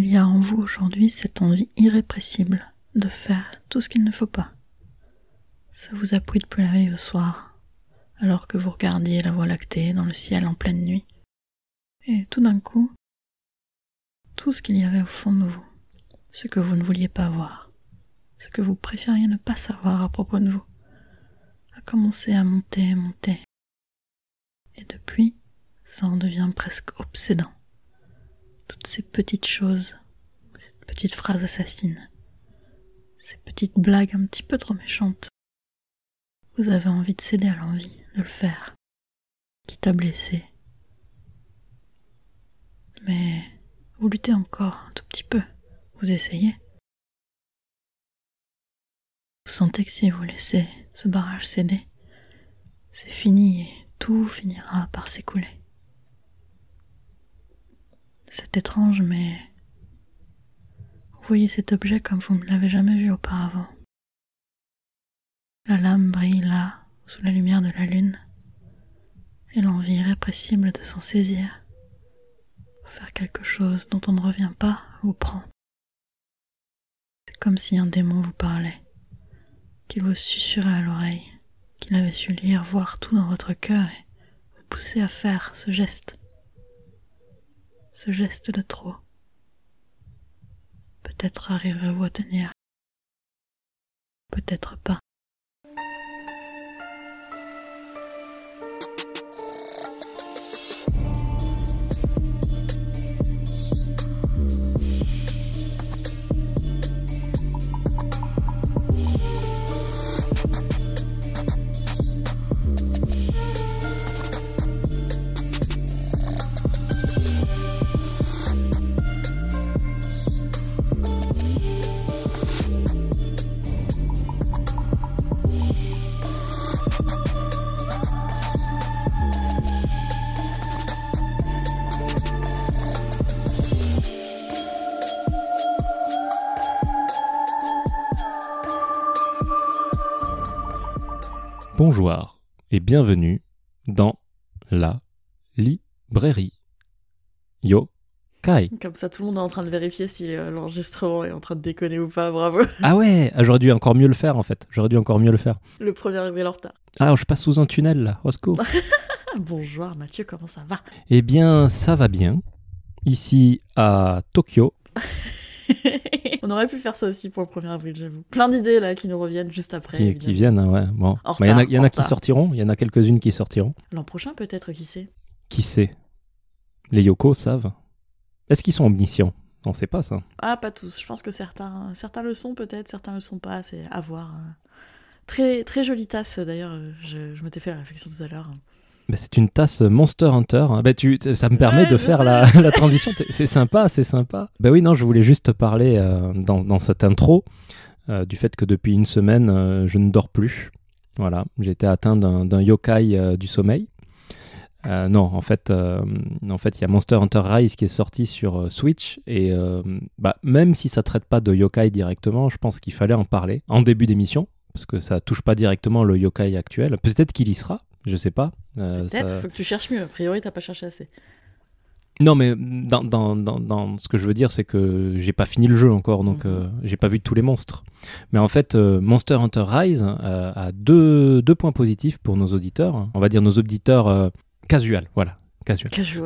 il y a en vous aujourd'hui cette envie irrépressible de faire tout ce qu'il ne faut pas. Ça vous a pris depuis la veille au soir, alors que vous regardiez la voie lactée dans le ciel en pleine nuit. Et tout d'un coup, tout ce qu'il y avait au fond de vous, ce que vous ne vouliez pas voir, ce que vous préfériez ne pas savoir à propos de vous, a commencé à monter, monter. Et depuis, ça en devient presque obsédant. Toutes ces petites choses, ces petites phrases assassines, ces petites blagues un petit peu trop méchantes. Vous avez envie de céder à l'envie de le faire, quitte à blesser. Mais vous luttez encore un tout petit peu, vous essayez. Vous sentez que si vous laissez ce barrage céder, c'est fini et tout finira par s'écouler. C'est étrange, mais vous voyez cet objet comme vous ne l'avez jamais vu auparavant. La lame brille là, sous la lumière de la lune, et l'envie irrépressible de s'en saisir, faire quelque chose dont on ne revient pas, vous prend. C'est comme si un démon vous parlait, qu'il vous susurrait à l'oreille, qu'il avait su lire, voir tout dans votre cœur et vous pousser à faire ce geste ce geste de trop. Peut-être arriverez-vous à tenir. Peut-être pas. Bonjour et bienvenue dans la librairie. Yo Kai. Comme ça, tout le monde est en train de vérifier si euh, l'enregistrement est en train de déconner ou pas. Bravo. Ah ouais, j'aurais dû encore mieux le faire en fait. J'aurais dû encore mieux le faire. Le premier arrivé en retard. Ah, je passe sous un tunnel là. Au secours. Bonjour Mathieu, comment ça va? Eh bien, ça va bien. Ici à Tokyo. On aurait pu faire ça aussi pour le 1er avril, j'avoue. Plein d'idées là qui nous reviennent juste après. Qui, qui viennent, hein, ouais. Bon, il y en a, y en a qui sortiront, il y en a quelques-unes qui sortiront. L'an prochain peut-être, qui sait? Qui sait? Les Yoko savent. Est-ce qu'ils sont omniscients? On sait pas ça. Ah, pas tous. Je pense que certains, certains le sont peut-être, certains le sont pas. C'est à voir. Hein. Très, très jolie tasse d'ailleurs. Je, je m'étais fait la réflexion tout à l'heure. Bah, c'est une tasse Monster Hunter. Bah, tu, ça me permet de faire la, la, transition. C'est sympa, c'est sympa. Bah oui, non, je voulais juste te parler euh, dans, dans, cette intro euh, du fait que depuis une semaine, euh, je ne dors plus. Voilà, j'ai été atteint d'un yokai du sommeil. non, en fait, en fait, il y a Monster Hunter Rise qui est sorti sur Switch et bah, même si ça traite pas de yokai directement, je pense qu'il fallait en parler en début d'émission parce que ça touche pas directement le yokai actuel. Peut-être qu'il y sera, je sais pas. Euh, Peut-être, faut que tu cherches mieux. A priori, t'as pas cherché assez. Non, mais dans, dans, dans, ce que je veux dire, c'est que j'ai pas fini le jeu encore, donc euh, j'ai pas vu tous les monstres. Mais en fait, euh, Monster Hunter Rise a deux, deux, points positifs pour nos auditeurs. On va dire nos auditeurs casual, voilà.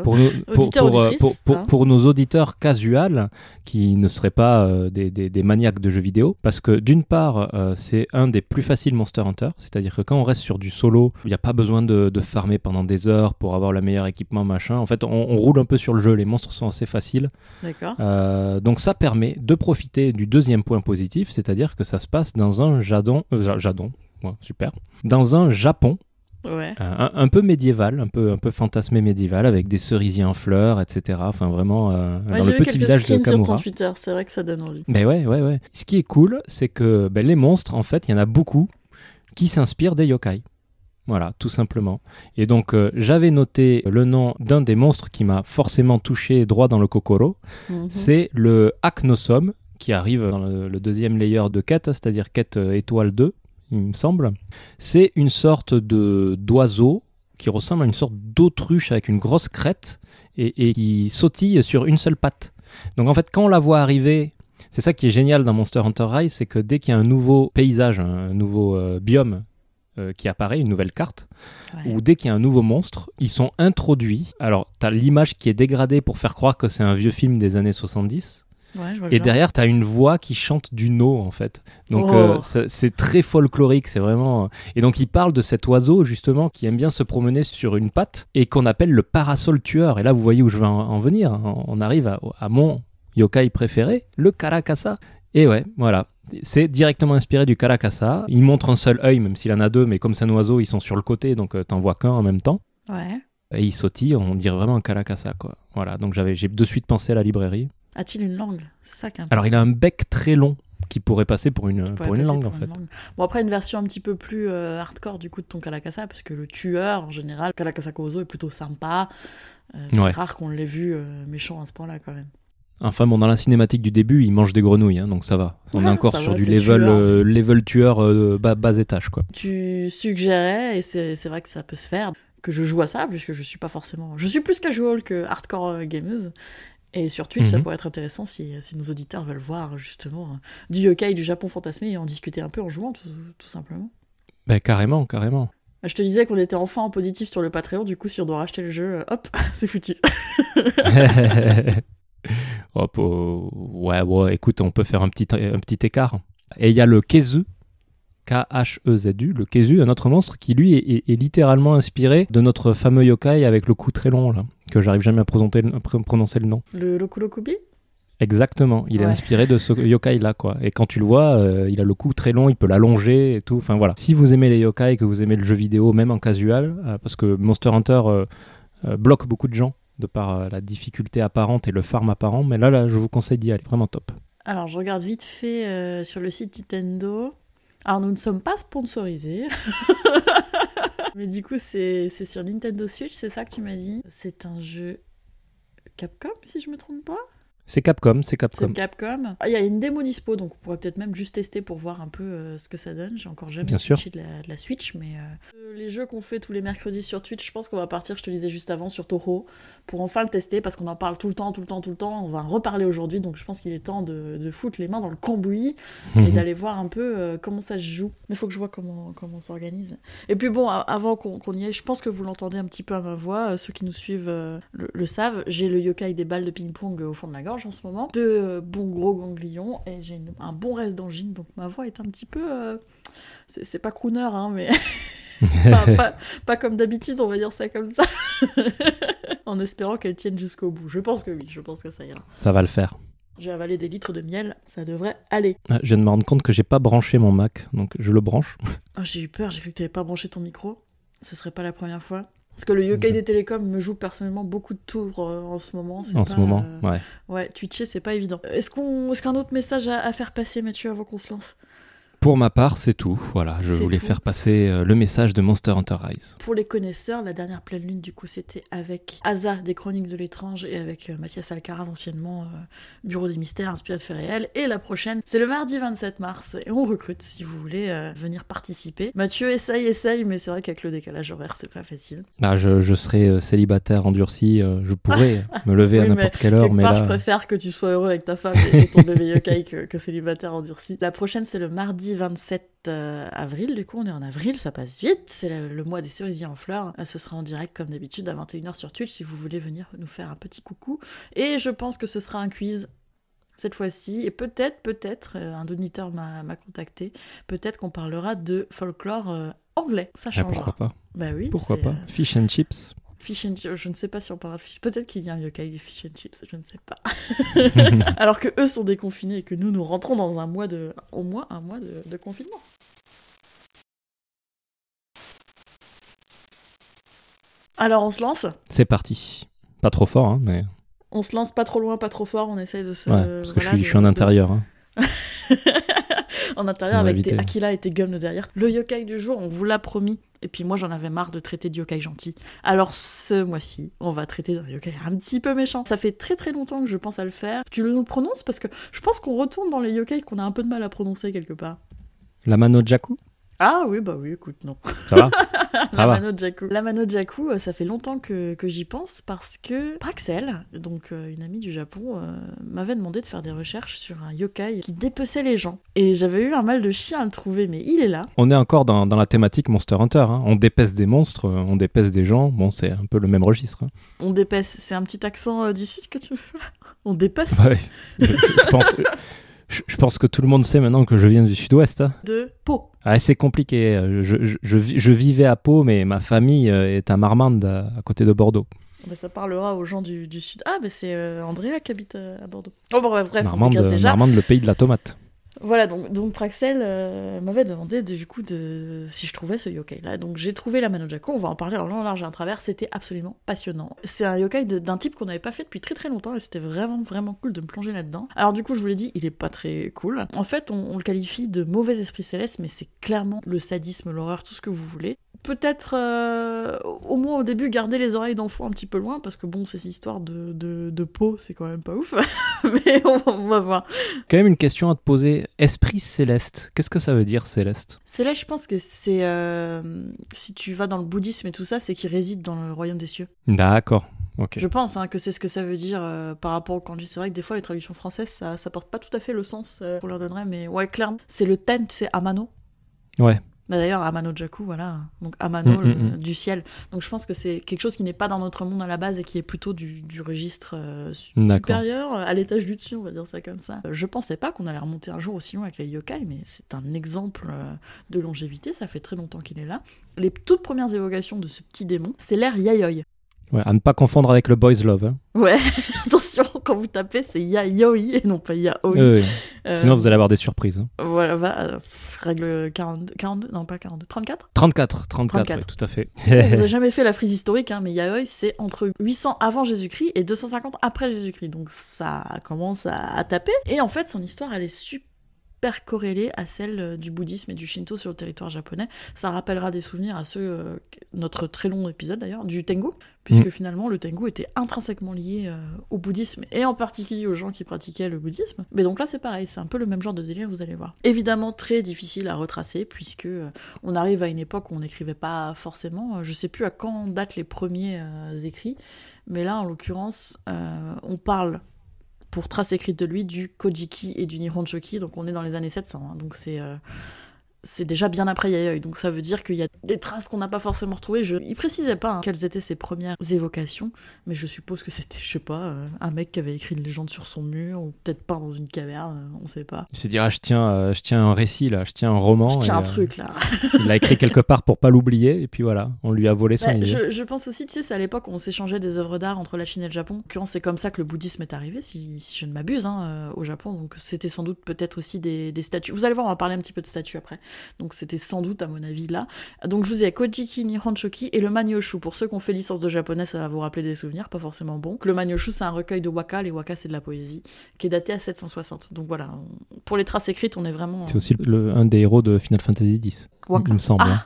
Pour, nos, euh, hein. pour, nos auditeurs casuals qui ne seraient pas euh, des, des, maniaques de jeux vidéo, parce que d'une part, euh, c'est un des plus faciles Monster Hunter, c'est-à-dire que quand on reste sur du solo, il n'y a pas besoin de, de, farmer pendant des heures pour avoir le meilleur équipement, machin. En fait, on, roule un peu sur le jeu, les monstres sont assez faciles. D'accord. donc ça permet de profiter du deuxième point positif, c'est-à-dire que ça se passe dans un jadon, jadon, super, dans un Japon Ouais. Euh, un, peu médiéval, un peu, un peu fantasmé médiéval, avec des cerisiers en fleurs, etc. Enfin, vraiment, euh, dans le petit village de Kamura. c'est vrai que ça donne envie. Mais ouais, ouais, ouais. Ce qui est cool, c'est que ben, les monstres, en fait, il y en a beaucoup qui s'inspirent des yokai. Voilà, tout simplement. Et donc, euh, j'avais noté le nom d'un des monstres qui m'a forcément touché droit dans le kokoro. Mhm. C'est le Aknosom, qui arrive dans le, le, deuxième layer de quête, c'est-à-dire quête étoile 2 il me semble. C'est une sorte de d'oiseau qui ressemble à une sorte d'autruche avec une grosse crête et, qui sautille sur une seule patte. Donc en fait, quand on la voit arriver, c'est ça qui est génial dans Monster Hunter Rise, c'est que dès qu'il y a un nouveau paysage, un nouveau euh, biome euh, qui apparaît, une nouvelle carte, Ouais. ou dès qu'il y a un nouveau monstre, ils sont introduits. Alors, tu as l'image qui est dégradée pour faire croire que c'est un vieux film des années 70. Ouais, je vois le Et derrière, tu as une voix qui chante du no, en fait. Donc, Oh. euh, c'est c'est très folklorique, c'est vraiment. Et donc, il parle de cet oiseau, justement, qui aime bien se promener sur une patte et qu'on appelle le parasol tueur. Et là, vous voyez où je veux en, en venir. On on arrive à, à mon yokai préféré, le Karakasa. Et ouais, voilà. C'est directement inspiré du Karakasa. Il montre un seul œil, même s'il en a deux, mais comme c'est un oiseau, ils sont sur le côté, donc euh, t'en vois qu'un en même temps. Ouais. Et il sautille, on dirait vraiment un Karakasa, quoi. Voilà, donc j'avais, j'ai de suite pensé à la librairie. A-t-il une langue? C'est ça Alors, il a un bec très long qui pourrait passer pour une, pour une langue, pour en fait. langue. Bon, après, une version un petit peu plus euh, hardcore du coup de ton Kalakasa, parce que le tueur, en général, Kalakasa Kozo est plutôt sympa. Euh, c'est Ouais. rare qu'on l'ait vu euh, méchant à ce point-là, quand même. Enfin bon, dans la cinématique du début, il mange des grenouilles, hein, donc ça va. On est encore sur du level, tueur. euh, level tueur euh, bas, bas étage, quoi. Tu suggérais, et c'est vrai que ça peut se faire, que je joue à ça, puisque je suis pas forcément. Je suis plus casual que hardcore gameuse. Et sur Twitch, ça Mhm. pourrait être intéressant si, si nos auditeurs veulent voir justement euh, du yokai du Japon fantasmé et en discuter un peu en jouant, tout, tout simplement. Ben carrément, carrément. Je te disais qu'on était enfin en positif sur le Patreon, du coup, si on doit racheter le jeu, euh, hop, c'est foutu. Hop, oh, ouais, ouais, écoute, on peut faire un petit, un petit écart. Et il y a le Kezu, K-H-E-Z-U, le Kezu, un autre monstre qui lui est, est- est littéralement inspiré de notre fameux yokai avec le cou très long, là, que j'arrive jamais à prononcer, à pr- prononcer le nom. Le Lokulokubi? Exactement, il est inspiré de ce yokai là quoi. Et quand tu le vois, euh, il a le cou très long, il peut l'allonger et tout. Enfin voilà. Si vous aimez les yokai, que vous aimez le jeu vidéo, même en casual, euh, parce que Monster Hunter euh, bloque beaucoup de gens de par la difficulté apparente et le farm apparent, mais là, là, je vous conseille d'y aller, vraiment top. Alors, je regarde vite fait sur le site Nintendo. Alors, nous ne sommes pas sponsorisés. Mais du coup, c'est sur Nintendo Switch, c'est ça que tu m'as dit? C'est un jeu Capcom, si je me trompe pas? C'est Capcom, c'est C'est Capcom. Capcom. Ah, Il y a une démo dispo, donc on pourrait peut-être même juste tester pour voir un peu euh, ce que ça donne. J'ai encore jamais Bien sûr. de la, de la Switch, mais euh, les jeux qu'on fait tous les mercredis sur Twitch, je pense qu'on va partir, je te le disais juste avant, sur Toho, pour enfin le tester, parce qu'on en parle tout le temps, tout le temps, tout le temps. On va en reparler aujourd'hui, donc je pense qu'il est temps de, de foutre les mains dans le cambouis et Mhm. d'aller voir un peu euh, comment ça se joue. Mais il faut que je vois comment, comment on s'organise. Et puis bon, avant qu'on y aille, je pense que vous l'entendez un petit peu à ma voix, euh, ceux qui nous suivent euh, le, le savent, j'ai le yokai des balles de ping-pong euh, au fond de la gorge en ce moment, deux euh, bons gros ganglions, et j'ai un bon reste d'angine, donc ma voix est un petit peu... euh, c'est c'est pas crooner, hein, mais... pas, pas- pas comme d'habitude, on va dire ça comme ça. en espérant qu'elle tienne jusqu'au bout. Je pense que oui, je pense que ça ira. Ça va le faire. J'ai avalé des litres de miel, ça devrait aller. Ah, Je viens de me rendre compte que j'ai pas branché mon Mac, donc je le branche. Oh, j'ai eu peur, j'ai cru que t'avais pas branché ton micro. Ce serait pas la première fois. Parce que le yokai des télécoms me joue personnellement beaucoup de tours euh, en ce moment. En pas, ce moment, euh, ouais. Ouais, Twitcher, c'est pas évident. Est-ce qu'on, est-ce qu'un autre message à, à faire passer, Mathieu, avant qu'on se lance? Pour ma part, c'est tout. Voilà, je voulais tout. faire passer euh, le message de Monster Hunter Rise. Pour les connaisseurs, la dernière pleine lune, du coup, c'était avec Asa des Chroniques de l'étrange et avec euh, Mathias Alcaraz, anciennement euh, Bureau des mystères, inspiré de faits réels. Et la prochaine, c'est le mardi 27 mars. Et on recrute si vous voulez euh, venir participer. Mathieu essaye, essaye, mais c'est vrai qu'avec le décalage horaire, c'est pas facile. Là, je, je serai célibataire endurci, je pourrais me lever à n'importe quelle heure, mais part, là, je préfère que tu sois heureux avec ta femme et ton bébé yokai que, que célibataire endurci. La prochaine, c'est le mardi 27 euh, avril. Du coup, on est en avril, ça passe vite. C'est le, mois des cerisiers en fleurs. Euh, Ce sera en direct, comme d'habitude, à 21h sur Twitch si vous voulez venir nous faire un petit coucou. Et je pense que ce sera un quiz cette fois-ci. Et peut-être, peut-être, euh, un auditeur m'a m'a contacté, peut-être qu'on parlera de folklore anglais. Ça ah, changera. pourquoi pas? Bah oui. Pourquoi pas? Fish and chips Fish and chips, je ne sais pas si on parlera de fish. Peut-être qu'il y a un yokai du fish and chips, je ne sais pas. Alors que eux sont déconfinés et que nous, nous rentrons dans un mois de, au moins un mois de, de confinement. Alors on se lance? C'est parti. Pas trop fort, hein, mais On se lance pas trop loin, pas trop fort, on essaye de se... ouais, parce que je suis, de- je suis en intérieur. hein. en intérieur On avec tes. Aquila et tes gums derrière. Le yokai du jour, on vous l'a promis. Et puis moi, j'en avais marre de traiter de yokai gentil. Alors ce mois-ci, on va traiter d'un yokai un petit peu méchant. Ça fait très très longtemps que je pense à le faire. Tu le prononces? Parce que je pense qu'on retourne dans les yokai qu'on a un peu de mal à prononcer quelque part. La Mano Jaku? Ah oui, bah oui, écoute, non. Ça va la. Mano Jaku. La Mano Jaku, euh, ça fait longtemps que, que j'y pense parce que Praxel, donc euh, une amie du Japon, euh, m'avait demandé de faire des recherches sur un yokai qui dépeçait les gens. Et j'avais eu un mal de chien à le trouver, mais il est là. On est encore dans, dans la thématique Monster Hunter. hein. On dépèce des monstres, on dépèce des gens. Bon, c'est un peu le même registre. hein. On dépaisse. C'est un petit accent euh, du sud que tu On dépasse Ouais. je, je- je pense, je, je pense que tout le monde sait maintenant que je viens du sud-ouest. hein. de peau. Ah, c'est compliqué. euh, Je, je- je vi- je vivais à Pau, mais ma famille euh, est à Marmande, à, côté de Bordeaux. Bah, ça parlera aux gens du, du sud. Ah, bah c'est euh, Andrea qui habite euh, à Bordeaux. Oh, bon, bref, Marmande, déjà. Marmande, le pays de la tomate. Voilà, donc, Praxel euh, m'avait demandé de- du coup de, si je trouvais ce yokai là. Donc j'ai trouvé la Manojaku, on va en parler en long, en large et en travers, c'était absolument passionnant. C'est un yokai d'un type qu'on n'avait pas fait depuis très très longtemps et c'était vraiment vraiment cool de me plonger là-dedans. Alors du coup, je vous l'ai dit, il est pas très cool. En fait, on, on le qualifie de mauvais esprit céleste, mais c'est clairement le sadisme, l'horreur, tout ce que vous voulez. Peut-être euh, au moins au début garder les oreilles d'enfant un petit peu loin parce que bon, ces histoires de, de, de peau, c'est quand même pas ouf. mais on va- on va voir. Quand même une question à te poser. Esprit céleste, qu'est-ce que ça veut dire céleste? Là, je pense que c'est. euh, si tu vas dans le bouddhisme et tout ça, c'est qu'il réside dans le royaume des cieux. D'accord. Ok. Je pense hein, que c'est ce que ça veut dire euh, par rapport au kanji. C'est vrai que des fois, les traductions françaises, ça, ça porte pas tout à fait le sens euh, qu'on leur donnerait, mais ouais, clairement. C'est le ten, tu sais, Amano. Ouais. Bah d'ailleurs, Amano Jaku, voilà. Donc Amano, Mm, le- mm, mm. du ciel. Donc je pense que c'est quelque chose qui n'est pas dans notre monde à la base et qui est plutôt du, du registre euh, supérieur, euh, à l'étage du dessus, on va dire ça comme ça. Euh, Je pensais pas qu'on allait remonter un jour aussi loin avec les yokai, mais c'est un exemple euh, de longévité, ça fait très longtemps qu'il est là. Les toutes premières évocations de ce petit démon, c'est l'air Yayoi. Ouais, à ne pas confondre avec le boys love. hein. Ouais, attention, quand vous tapez, c'est Yayoi et non pas Yaoi. Euh, oui. Euh, Sinon, vous allez avoir des surprises. hein. Voilà, euh, pff, règle 42, 42, non pas 42, 34 34, 34, 34. ouais, tout à fait. On vous a jamais fait la frise historique, hein, mais Yaoi, c'est entre 800 avant Jésus-Christ et 250 après Jésus-Christ. Donc ça commence à, à taper. Et en fait, son histoire, elle est super corrélée à celle euh, du bouddhisme et du shinto sur le territoire japonais. Ça rappellera des souvenirs à ceux, euh, notre très long épisode d'ailleurs, du Tengu, puisque Mm. finalement le Tengu était intrinsèquement lié euh, au bouddhisme et en particulier aux gens qui pratiquaient le bouddhisme. Mais donc là, c'est pareil, c'est un peu le même genre de délire, vous allez voir. Évidemment, très difficile à retracer, puisque euh, on arrive à une époque où on n'écrivait pas forcément. Je sais plus à quand datent les premiers écrits, mais là, en l'occurrence, on parle pour trace écrite de lui du Kojiki et du Nihonshoki, donc on est dans les années 700, hein, donc c'est euh, c'est déjà bien après Yayoi, donc ça veut dire qu'il y a des traces qu'on n'a pas forcément retrouvées. Je... Il précisait pas hein, quelles étaient ses premières évocations, mais je suppose que c'était, je sais pas, euh, un mec qui avait écrit une légende sur son mur, ou peut-être pas dans une caverne, euh, on sait pas. Il s'est dit, ah, je tiens, euh, je tiens un récit là, je tiens un roman. Je tiens et, un euh, truc là. il l'a écrit quelque part pour pas l'oublier, et puis voilà, on lui a volé son Bah, idée. je, je pense aussi, tu sais, c'est à l'époque où on s'échangeait des œuvres d'art entre la Chine et le Japon. L'occurrence, c'est comme ça que le bouddhisme est arrivé, si, si je ne m'abuse, hein, au Japon. Donc c'était sans doute peut-être aussi des, des statues. Vous allez voir, on va parler un petit peu de statues après. Donc c'était sans doute, à mon avis, là. Donc je vous ai Kojiki, Nihonshoki et le Manyoshu. Pour ceux qui ont fait licence de japonais, ça va vous rappeler des souvenirs, pas forcément bons. Le Manyoshu, c'est un recueil de waka. Les waka, c'est de la poésie, qui est daté à 760. Donc voilà, on- pour les traces écrites, on est vraiment... C'est aussi le- un des héros de Final Fantasy X, Waka. il me semble. hein.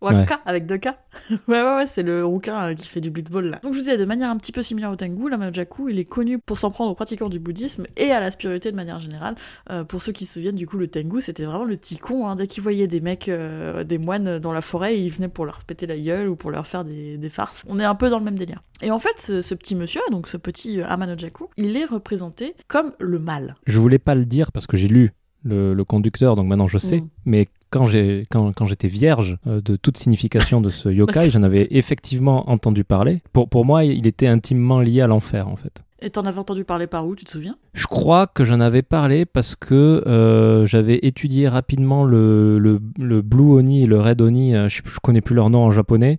Waka avec deux K. ouais, ouais, ouais, c'est le rouquin euh, qui fait du blitzball là. Donc je vous disais, de manière un petit peu similaire au Tengu, la Majaku, il est connu pour s'en prendre aux pratiquants du bouddhisme et à la spiritualité de manière générale. Euh, pour ceux qui se souviennent, du coup, le Tengu, c'était vraiment le petit con. Hein. Dès qu'il voyait des mecs, euh, des moines dans la forêt, il venait pour leur péter la gueule ou pour leur faire des, des farces. On est un peu dans le même délire. Et en fait, ce, ce petit monsieur, donc ce petit Amanojaku, il est représenté comme le mal. Je voulais pas le dire parce que j'ai lu le, le conducteur, donc maintenant je sais, Mm. mais quand j'ai quand, quand j'étais vierge euh, de toute signification de ce yokai, j'en avais effectivement entendu parler. Pour, pour moi, il était intimement lié à l'enfer en fait. Et t'en avais entendu parler par où, tu te souviens? Je crois que j'en avais parlé parce que euh, j'avais étudié rapidement le, le, le Blue Oni et le Red Oni, euh, je, je connais plus leur nom en japonais,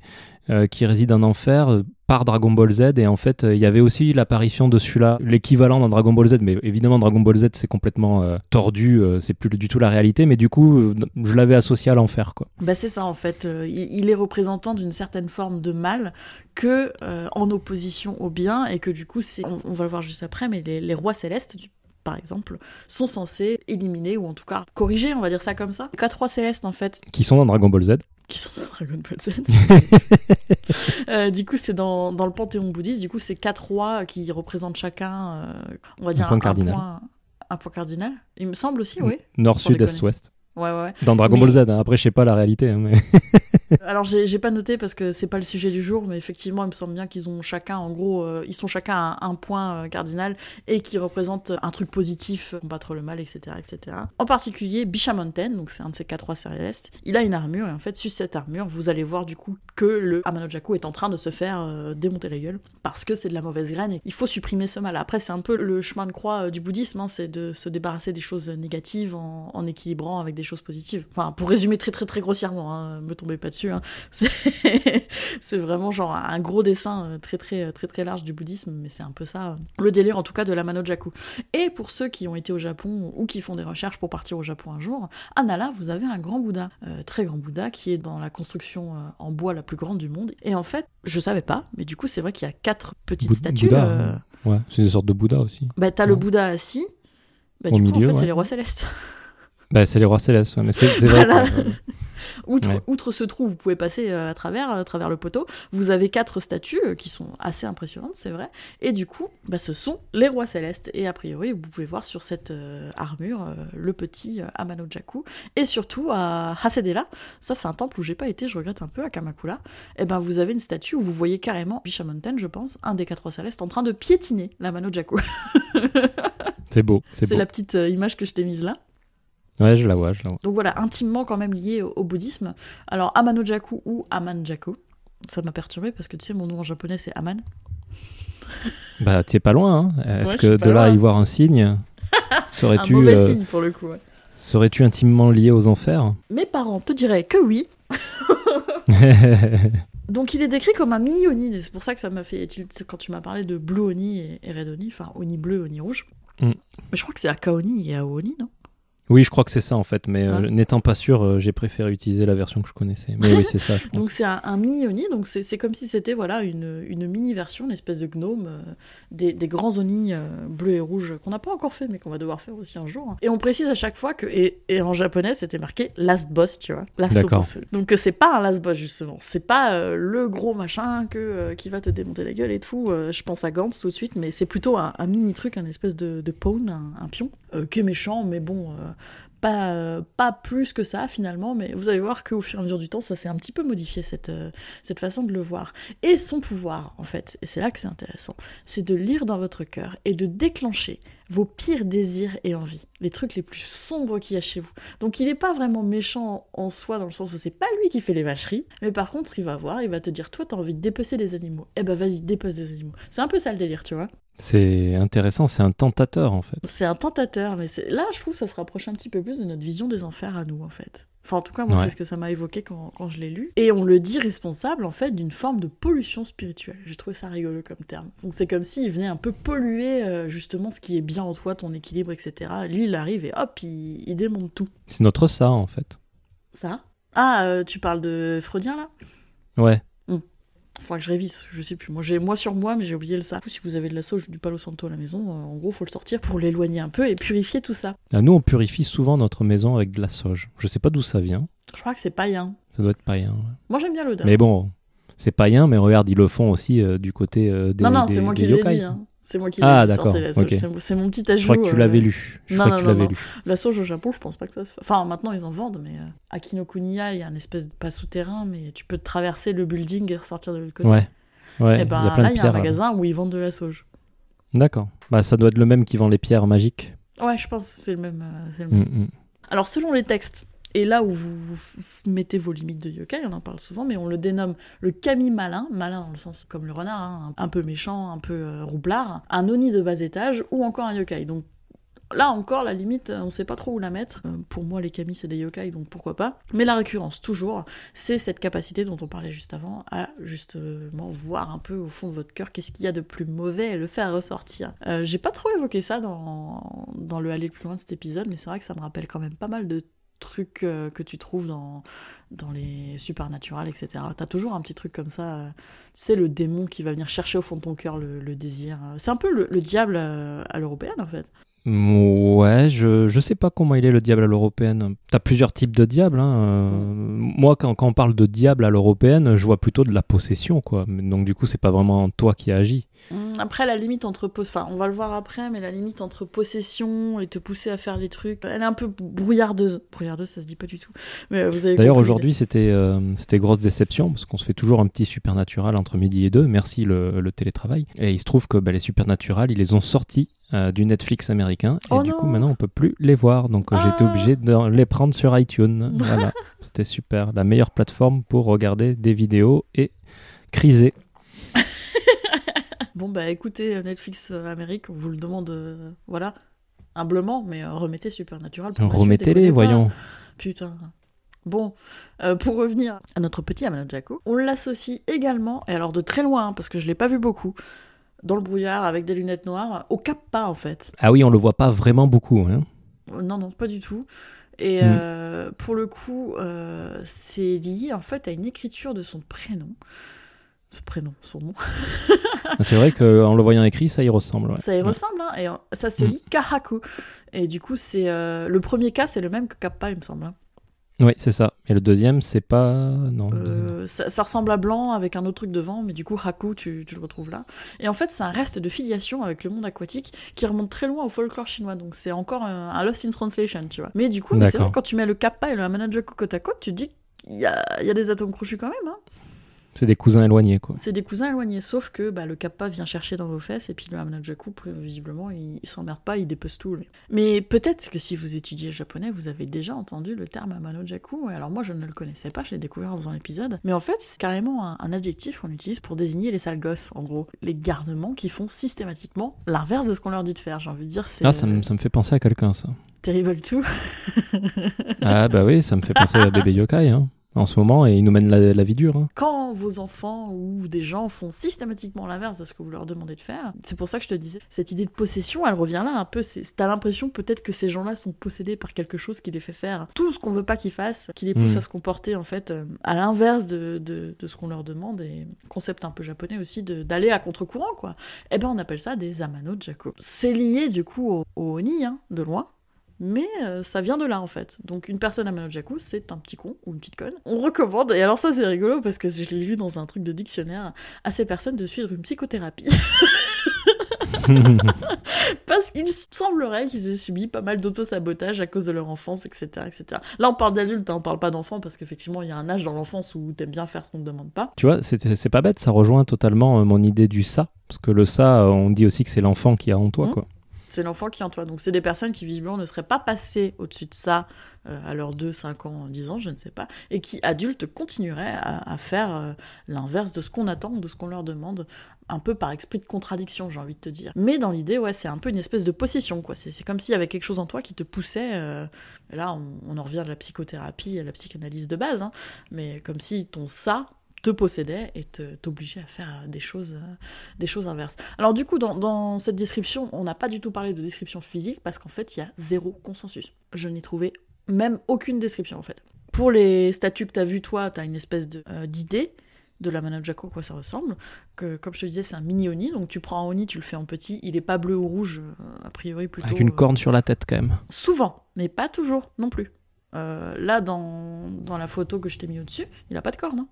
euh, qui résident en enfer par Dragon Ball Z. Et en fait, euh, il y avait aussi l'apparition de celui-là, l'équivalent dans Dragon Ball Z. Mais évidemment, Dragon Ball Z, c'est complètement euh, tordu, euh, c'est plus du tout la réalité. Mais du coup, je l'avais associé à l'enfer, quoi. Bah c'est ça en fait, il, il est représentant d'une certaine forme de mal que euh, en opposition au bien et que du coup c'est, on, on va le voir juste après, mais les, les rois célestes du- par exemple sont censés éliminer ou en tout cas corriger, on va dire ça comme ça. Les quatre rois célestes en fait Qui sont dans Dragon Ball Z. qui sont dans Dragon Ball Z. Euh, du coup c'est dans, dans le panthéon bouddhiste, du coup c'est quatre rois qui représentent chacun, euh, on va dire point cardinal. point, un point cardinal. Il me semble aussi, oui. Nord, Sud, Est. Ouest. Ouais, ouais. Dans Dragon Mais- Ball Z, hein. après je sais pas la réalité. hein, mais... Alors j'ai pas noté parce que c'est pas le sujet du jour, mais effectivement il me semble bien qu'ils ont chacun, en gros, euh, ils sont chacun à un point euh, cardinal et qui représente un truc positif, euh, combattre le mal, etc., etc. En particulier Bisha Mountain, donc c'est un de ces quatre rois célestes. Il a une armure et en fait sur cette armure, vous allez voir du coup que le Amanojaku est en train de se faire euh, démonter la gueule parce que c'est de la mauvaise graine et il faut supprimer ce mal. Après c'est un peu le chemin de croix du bouddhisme, hein, c'est de se débarrasser des choses négatives en, en équilibrant avec des choses positives. Enfin pour résumer très très très grossièrement, hein, me tombez pas dessus. hein. C'est vraiment genre un gros dessin euh, très très très très large du bouddhisme, mais c'est un peu ça euh, le délire en tout cas de la Manojaku. Et pour ceux qui ont été au Japon ou qui font des recherches pour partir au Japon un jour, à Nala vous avez un grand Bouddha, euh, très grand Bouddha qui est dans la construction euh, en bois la plus grande du monde. Et en fait, je savais pas, mais du coup c'est vrai qu'il y a quatre petites Bou- statues. Bouddha, euh, hein. Ouais, c'est une sorte de Bouddha aussi. Bah t'as le. Bouddha assis. Bah, Au du coup, en milieu, fait, c'est les rois célestes. Bah, c'est les rois célestes, ouais, mais c'est vrai. Voilà. quoi. Outre, Ouais. outre ce trou, vous pouvez passer euh, à travers, à travers le poteau. Vous avez quatre statues euh, qui sont assez impressionnantes, c'est vrai. Et du coup, bah, ce sont les rois célestes. Et a priori, vous pouvez voir sur cette euh, armure euh, le petit euh, Amanojaku. Et surtout à Hasedela, ça c'est un temple où j'ai pas été, je regrette un peu, à Kamakura. Et ben vous avez une statue où vous voyez carrément Bisha Mountain, je pense, un des quatre rois célestes, en train de piétiner l'Amanojaku. C'est beau, c'est la petite image que je t'ai mise là. Ouais, je la vois, je la vois. Donc voilà, intimement quand même lié au, au bouddhisme. Alors Amanojaku ou Amanjaku, ça m'a perturbé parce que tu sais, mon nom en japonais c'est Aman. Bah, t'es pas loin, hein. Est-ce Ouais, que de là à y voir un signe, Un serais-tu mauvais euh, signe pour le coup. ouais. serais-tu intimement lié aux enfers? Mes parents te diraient que oui. Donc il est décrit comme un mini Oni, et c'est pour ça que ça m'a fait tilt quand tu m'as parlé de Blue Oni et, et Red Oni, enfin Oni bleu, Oni rouge. Mm. Mais je crois que c'est Akaoni et Aoni, non? Oui, je crois que c'est ça en fait, mais euh, n'étant pas sûr, euh, j'ai préféré utiliser la version que je connaissais. Mais oui, c'est ça, je pense. Donc c'est un, un mini Oni, donc c'est comme si c'était voilà une, une mini version, une espèce de gnome euh, des, des grands Oni bleus et rouges qu'on n'a pas encore fait, mais qu'on va devoir faire aussi un jour. hein. Et on précise à chaque fois que, et, et en japonais c'était marqué last boss, tu vois. Last D'accord. boss. Donc c'est pas un last boss justement, c'est pas le gros machin que, qui va te démonter la gueule et tout. je pense à Gantz tout de suite, mais c'est plutôt un, un mini truc, un espèce de, de pawn, un, un pion, qui est méchant, mais bon. euh, pas, euh, pas plus que ça finalement, mais vous allez voir qu'au fur et à mesure du temps, ça s'est un petit peu modifié cette, euh, cette façon de le voir. Et son pouvoir, en fait, et c'est là que c'est intéressant, c'est de lire dans votre cœur et de déclencher vos pires désirs et envies, les trucs les plus sombres qu'il y a chez vous. Donc il n'est pas vraiment méchant en soi dans le sens où c'est pas lui qui fait les vacheries, mais par contre il va voir, il va te dire toi t'as envie de dépecer des animaux, eh ben vas-y dépece des animaux. C'est un peu ça le délire, tu vois. C'est intéressant, c'est un tentateur en fait. C'est un tentateur, mais là je trouve que ça se rapproche un petit peu plus de notre vision des enfers à nous en fait. Enfin en tout cas moi Ouais. c'est ce que ça m'a évoqué quand, quand je l'ai lu. Et on le dit responsable en fait d'une forme de pollution spirituelle. J'ai trouvé ça rigolo comme terme. Donc c'est comme s'il venait un peu polluer euh, justement ce qui est bien en toi, ton équilibre, etc. Lui il arrive et hop il, il démonte tout. C'est notre ça en fait. Ça? Ah euh, tu parles de Freudien là? Ouais. Que je révise, je sais plus. Moi, j'ai moi sur moi, mais j'ai oublié le ça. Du coup, si vous avez de la sauge du palo santo à la maison, euh, en gros, faut le sortir pour l'éloigner un peu et purifier tout ça. Ah, nous, on purifie souvent notre maison avec de la sauge. Je sais pas d'où ça vient. Je crois que c'est païen. Ça doit être païen. ouais. Moi, j'aime bien l'odeur. Mais bon, c'est païen, mais regarde, ils le font aussi euh, du côté euh, des non, non, des- c'est moi qui l'ai dit. Hein. C'est moi qui l'ai Ah, d'accord. C'est mon- petit ajout. Je crois que tu euh, l'avais lu. Je non, crois non, que tu non, lu. La sauge au Japon, je pense pas que ça se. Enfin, maintenant, ils en vendent, mais euh, à Kinokuniya, il y a un espèce de pas souterrain, mais tu peux traverser le building et ressortir de l'autre côté. Ouais. Ouais, Et il y a ben plein là, il y a un là. magasin où ils vendent de la sauge. D'accord. Bah, ça doit être le même qui vend les pierres magiques. Ouais, je pense que c'est le même. euh, c'est le même. Mm, mm. Alors, selon les textes, et là où vous, mettez vos limites de yokai, on en parle souvent, mais on le dénomme le kami malin, malin dans le sens comme le renard, hein, un peu méchant, un peu euh, roublard, un oni de bas étage ou encore un yokai. Donc là encore, la limite, on sait pas trop où la mettre. Euh, pour moi, les kami, c'est des yokai, donc pourquoi pas. Mais la récurrence, toujours, c'est cette capacité dont on parlait juste avant, à justement voir un peu au fond de votre cœur qu'est-ce qu'il y a de plus mauvais et le faire ressortir. Euh, J'ai pas trop évoqué ça dans, dans le aller plus loin de cet épisode, mais c'est vrai que ça me rappelle quand même pas mal de trucs euh, que tu trouves dans, dans les supernatural, etc. T'as toujours un petit truc comme ça, euh, tu sais, le démon qui va venir chercher au fond de ton cœur le, désir. C'est un peu le, le diable euh, à l'européenne, en fait. Ouais, je, je sais pas comment il est le diable à l'européenne. T'as plusieurs types de diables. Hein. euh, Moi, quand, quand on parle de diable à l'européenne, je vois plutôt de la possession, quoi. Donc, du coup, c'est pas vraiment toi qui agis. Hum, Après, la limite entre. Enfin, on va le voir après, mais la limite entre possession et te pousser à faire les trucs, elle est un peu brouillardeuse. Brouillardeuse, ça se dit pas du tout. Mais euh, vous avez D'ailleurs, aujourd'hui, c'était euh, c'était grosse déception parce qu'on se fait toujours un petit supernatural entre midi et deux. Merci le, le télétravail. Et il se trouve que bah, les supernatural, ils les ont sortis euh, du Netflix américain. Et Oh du coup, maintenant, on peut plus les voir. Donc, euh, j'ai été Ah. obligé de les prendre sur iTunes. voilà, c'était super. La meilleure plateforme pour regarder des vidéos et criser. Bon, bah écoutez, euh, Netflix euh, Amérique, on vous le demande, euh, voilà, humblement, mais euh, remettez Supernatural. Remettez-les, voyons. Putain. Bon, euh, pour revenir à notre petit Amano Jaco, on l'associe également, et alors de très loin, hein, parce que je l'ai pas vu beaucoup, dans le brouillard avec des lunettes noires, au Kappa en fait. Ah oui, on le voit pas vraiment beaucoup. Hein. Euh, Non, non, pas du tout. Et Mm. euh, pour le coup, euh, c'est lié en fait à une écriture de son prénom. Ce prénom, son nom. C'est vrai qu'en le voyant écrit, ça y ressemble. ouais. Ça y Ouais. ressemble, hein, et ça se Mm. lit Kahaku. Et du coup, c'est euh, le premier cas, c'est le même que Kappa, il me semble. hein. Oui, c'est ça. Et le deuxième, c'est pas. Non. Euh, ça, ça ressemble à blanc avec un autre truc devant, mais du coup, Haku, tu, tu le retrouves là. Et en fait, c'est un reste de filiation avec le monde aquatique qui remonte très loin au folklore chinois. Donc, c'est encore un, un Lost in Translation, tu vois. Mais du coup, c'est vrai, quand tu mets le Kappa et le Amanajaku côte à côte, tu te dis qu'il y a, y a des atomes crochus quand même. Hein. C'est des cousins éloignés, quoi. C'est des cousins éloignés, sauf que bah, le Kappa vient chercher dans vos fesses et puis le Amanajaku, visiblement, il, il s'emmerde pas, il dépece tout. lui. Mais peut-être que si vous étudiez le japonais, vous avez déjà entendu le terme Amanojaku. Et Alors moi, je ne le connaissais pas, je l'ai découvert en faisant l'épisode. Mais en fait, c'est carrément un, un adjectif qu'on utilise pour désigner les sales gosses, en gros. Les garnements qui font systématiquement l'inverse de ce qu'on leur dit de faire. J'ai envie de dire, c'est Ah, ça me, ça me fait penser à quelqu'un, ça. Terrible tout. ah, bah oui, ça me fait penser à bébé yokai, hein, en ce moment, et il nous mène la, la vie dure. hein. Quand vos enfants ou des gens font systématiquement l'inverse de ce que vous leur demandez de faire, c'est pour ça que je te disais, cette idée de possession, elle revient là un peu. c'est- T'as l'impression peut-être que ces gens-là sont possédés par quelque chose qui les fait faire tout ce qu'on veut pas qu'ils fassent, qui les pousse Mm. à se comporter en fait euh, à l'inverse de, de, de ce qu'on leur demande. Et concept un peu japonais aussi de- d'aller à contre-courant, quoi. Eh ben on appelle ça des amano jako. C'est lié du coup au, au oni, hein, de loin. Mais euh, ça vient de là en fait. Donc une personne à Manojaku, c'est un petit con ou une petite conne. On recommande, et alors ça c'est rigolo parce que je l'ai lu dans un truc de dictionnaire, à ces personnes de suivre une psychothérapie. parce qu'il semblerait qu'ils aient subi pas mal d'autosabotage à cause de leur enfance, etc. etc. Là on parle d'adultes, hein, on parle pas d'enfants parce qu'effectivement il y a un âge dans l'enfance où t'aimes bien faire ce qu'on te demande pas. tu vois, c'est pas bête, ça rejoint totalement euh, mon idée du ça. Parce que le ça, euh, on dit aussi que c'est l'enfant qui a en toi, Mhm. quoi. C'est l'enfant qui est en toi. Donc c'est des personnes qui visiblement ne seraient pas passées au-dessus de ça euh, à leurs 2, 5 ans, 10 ans, je ne sais pas, et qui, adultes, continueraient à, faire euh, l'inverse de ce qu'on attend, de ce qu'on leur demande, un peu par esprit de contradiction, j'ai envie de te dire. Mais dans l'idée, ouais, c'est un peu une espèce de possession, quoi. C'est comme s'il y avait quelque chose en toi qui te poussait, euh, là on, on en revient à la psychothérapie, à la psychanalyse de base, hein, mais comme si ton ça te possédait et t'obligeait à faire des choses, euh, des choses inverses. Alors du coup, dans, dans cette description, on n'a pas du tout parlé de description physique parce qu'en fait, il y a zéro consensus. Je n'ai trouvé même aucune description en fait. Pour les statues que tu as vues, toi, tu as une espèce de, euh, d'idée de la Manojako, à quoi ça ressemble. Que, comme je te disais, c'est un mini Oni, donc tu prends un Oni, tu le fais en petit, il est pas bleu ou rouge, euh, a priori plutôt... Avec une euh, corne sur la tête, quand même. Souvent, mais pas toujours non plus. Euh, là, dans, dans la photo que je t'ai mis au-dessus, il a pas de corne. hein.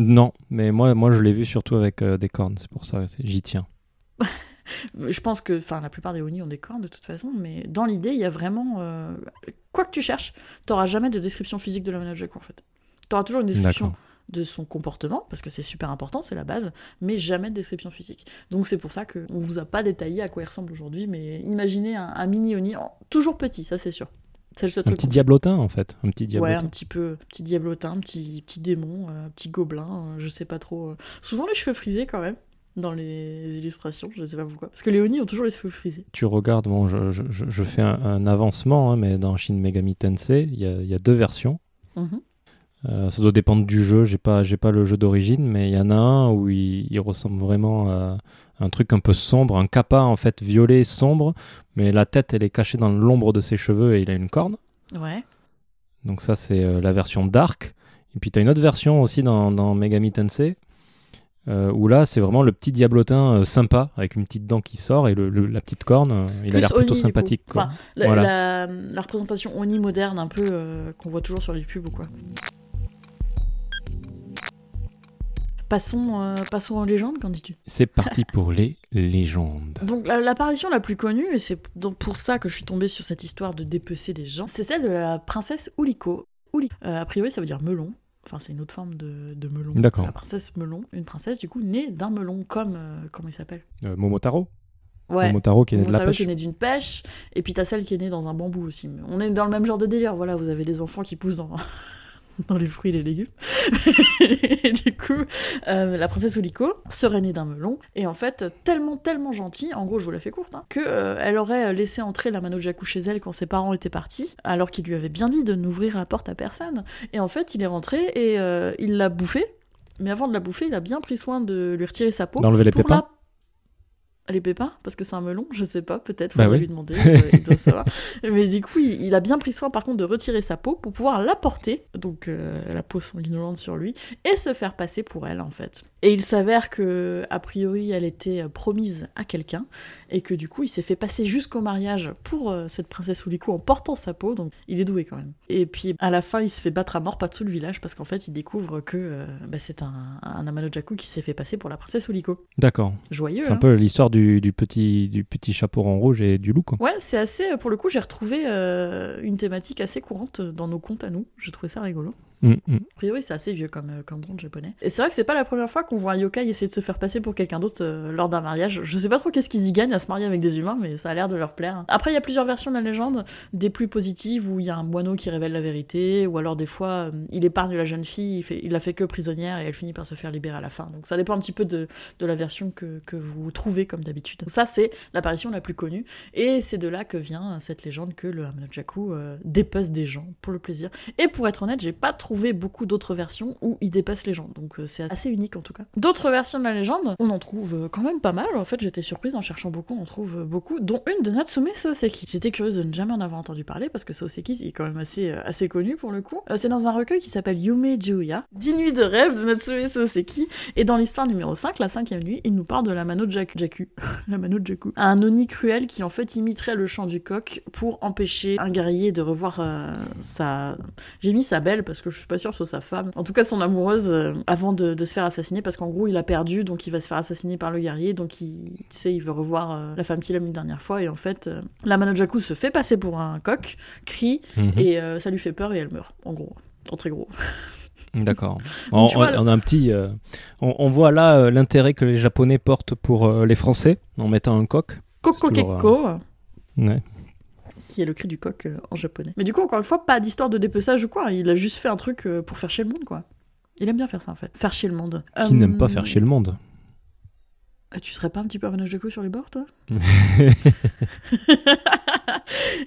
Non, mais moi, moi je l'ai vu surtout avec euh, des cornes, c'est pour ça, j'y tiens. Je pense que, enfin, la plupart des Oni ont des cornes de toute façon, mais dans l'idée, il y a vraiment. euh, quoi que tu cherches, t'auras jamais de description physique de la Manajaku en fait. T'auras toujours une description de son comportement, parce que c'est super important, c'est la base, mais jamais de description physique. Donc c'est pour ça qu'on vous a pas détaillé à quoi il ressemble aujourd'hui, mais imaginez un, un mini Oni, toujours petit, ça c'est sûr. C'est le seul Un petit diablotin, en fait. Un petit Ouais, diablotin. un petit peu, petit diablotin, petit, petit démon, euh, petit gobelin, euh, je sais pas trop. euh. Souvent les cheveux frisés quand même, dans les illustrations, je sais pas pourquoi. Parce que les Oni ont toujours les cheveux frisés. Tu regardes, bon, je, je- fais un, un avancement, hein, mais dans Shin Megami Tensei, il y y a deux versions. Mhm. Euh, ça doit dépendre du jeu, j'ai pas, j'ai pas le jeu d'origine, mais il y en a un où il, il ressemble vraiment à un truc un peu sombre, un kappa en fait violet sombre, mais la tête elle est cachée dans l'ombre de ses cheveux et il a une corne. Ouais. Donc ça c'est euh, la version dark. Et puis tu as une autre version aussi dans, dans Megami Tensei Euh, où là, c'est vraiment le petit diablotin euh, sympa, avec une petite dent qui sort et le, le- la petite corne, euh, il a l'air plutôt Oni, sympathique. quoi. Enfin, la, Voilà. la- la représentation Oni moderne, un peu, qu'on voit toujours sur les pubs ou quoi. Passons, euh, passons aux légendes, qu'en dis-tu? C'est parti pour les légendes. Donc la- l'apparition la plus connue, et c'est donc pour ça que je suis tombée sur cette histoire de dépecer des gens, c'est celle de la princesse Uliko. Uli- euh, a priori, ça veut dire melon. Enfin, c'est une autre forme de, de melon. D'accord. La princesse melon, une princesse du coup née d'un melon, comme euh, comment il s'appelle? Momotaro? Ouais. Momotaro qui est né de la pêche. qui est né d'une pêche, et puis t'as celle qui est née dans un bambou aussi. On est dans le même genre de délire, voilà, vous avez des enfants qui poussent dans, dans les fruits et les légumes. et du coup, euh, la princesse Oliko serait née d'un melon, et en fait, tellement, tellement gentille, en gros, je vous la fais courte, hein, que euh, elle aurait laissé entrer la Manojaku chez elle quand ses parents étaient partis, alors qu'il lui avait bien dit de n'ouvrir la porte à personne. Et en fait, il est rentré et euh, il l'a bouffée. Mais avant de la bouffer, il a bien pris soin de lui retirer sa peau. D'enlever les pour pépins la- Les pépins Parce que c'est un melon Je sais pas, peut-être, Bah faudrait oui. lui demander, euh, il doit savoir. Mais du coup, il, il a bien pris soin par contre de retirer sa peau pour pouvoir la porter, donc euh, la peau sanguinolente sur lui, et se faire passer pour elle en fait. Et il s'avère que, a priori, elle était euh, promise à quelqu'un, et que du coup, il s'est fait passer jusqu'au mariage pour euh, cette princesse Uliku en portant sa peau, donc il est doué quand même. Et puis à la fin, il se fait battre à mort par tout le village parce qu'en fait, il découvre que bah, c'est un, un Amanojaku qui s'est fait passer pour la princesse Uliko. D'accord. Joyeux, C'est un hein peu l'histoire du, du petit, du petit chapeau rond rouge et du loup, quoi. Ouais, c'est assez. Pour le coup, j'ai retrouvé euh, une thématique assez courante dans nos contes à nous. Je trouvais ça rigolo. Mm, mm. A priori, c'est assez vieux comme, euh, comme conte japonais. Et c'est vrai que c'est pas la première fois qu'on voit un yokai essayer de se faire passer pour quelqu'un d'autre euh, lors d'un mariage. Je sais pas trop qu'est-ce qu'ils y gagnent à se marier avec des humains, mais ça a l'air de leur plaire. Après, il y a plusieurs versions de la légende, des plus positives où il y a un moineau qui révèle la vérité, ou alors des fois, euh, il épargne la jeune fille, il, fait, il la fait que prisonnière et elle finit par se faire libérer à la fin. Donc ça dépend un petit peu de, de la version que, que vous trouvez comme d'habitude. Ça, c'est l'apparition la plus connue. Et c'est de là que vient cette légende que le Hamanojaku euh, dépece des gens pour le plaisir. Et pour être honnête, j'ai pas trouvé beaucoup d'autres versions où il dépasse les gens. Donc euh, c'est assez unique en tout cas. D'autres versions de la légende, on en trouve euh, quand même pas mal. En fait, j'étais surprise en cherchant beaucoup, on en trouve euh, beaucoup, dont une de Natsume Soseki. J'étais curieuse de ne jamais en avoir entendu parler parce que Soseki est quand même assez, assez connu pour le coup. C'est dans un recueil qui s'appelle Yume Juya, 10 nuits de rêve de Natsume Soseki. Et dans l'histoire numéro 5, la cinquième nuit, il nous parle de la Mano Jaku. Jaku. la Mano Jaku. Un Oni cruel qui en fait imiterait le chant du coq pour empêcher un guerrier de revoir sa. J'ai mis sa belle parce que je suis pas sûre soit sa femme. En tout cas, son amoureuse euh, avant de, de se faire assassiner parce qu'en gros, il a perdu donc il va se faire assassiner par le guerrier. Donc il, tu sais, il veut revoir euh, la femme qu'il aime une dernière fois. Et en fait, euh, la Mano Jaku se fait passer pour un coq, crie Mhm. et ça lui fait peur et elle meurt. En gros. En très gros. D'accord. On, a un petit. on, on voit là l'intérêt que les Japonais portent pour les Français en mettant un coq. Coco toujours. Ouais. Qui est le cri du coq euh, en japonais. Mais du coup, encore une fois, pas d'histoire de dépeçage ou quoi. Il a juste fait un truc euh, pour faire chier le monde, quoi. Il aime bien faire ça, en fait. Faire chier le monde. Qui Euh, n'aime pas faire chier le monde euh, Tu serais pas un petit peu Amanojaku sur les bords, toi?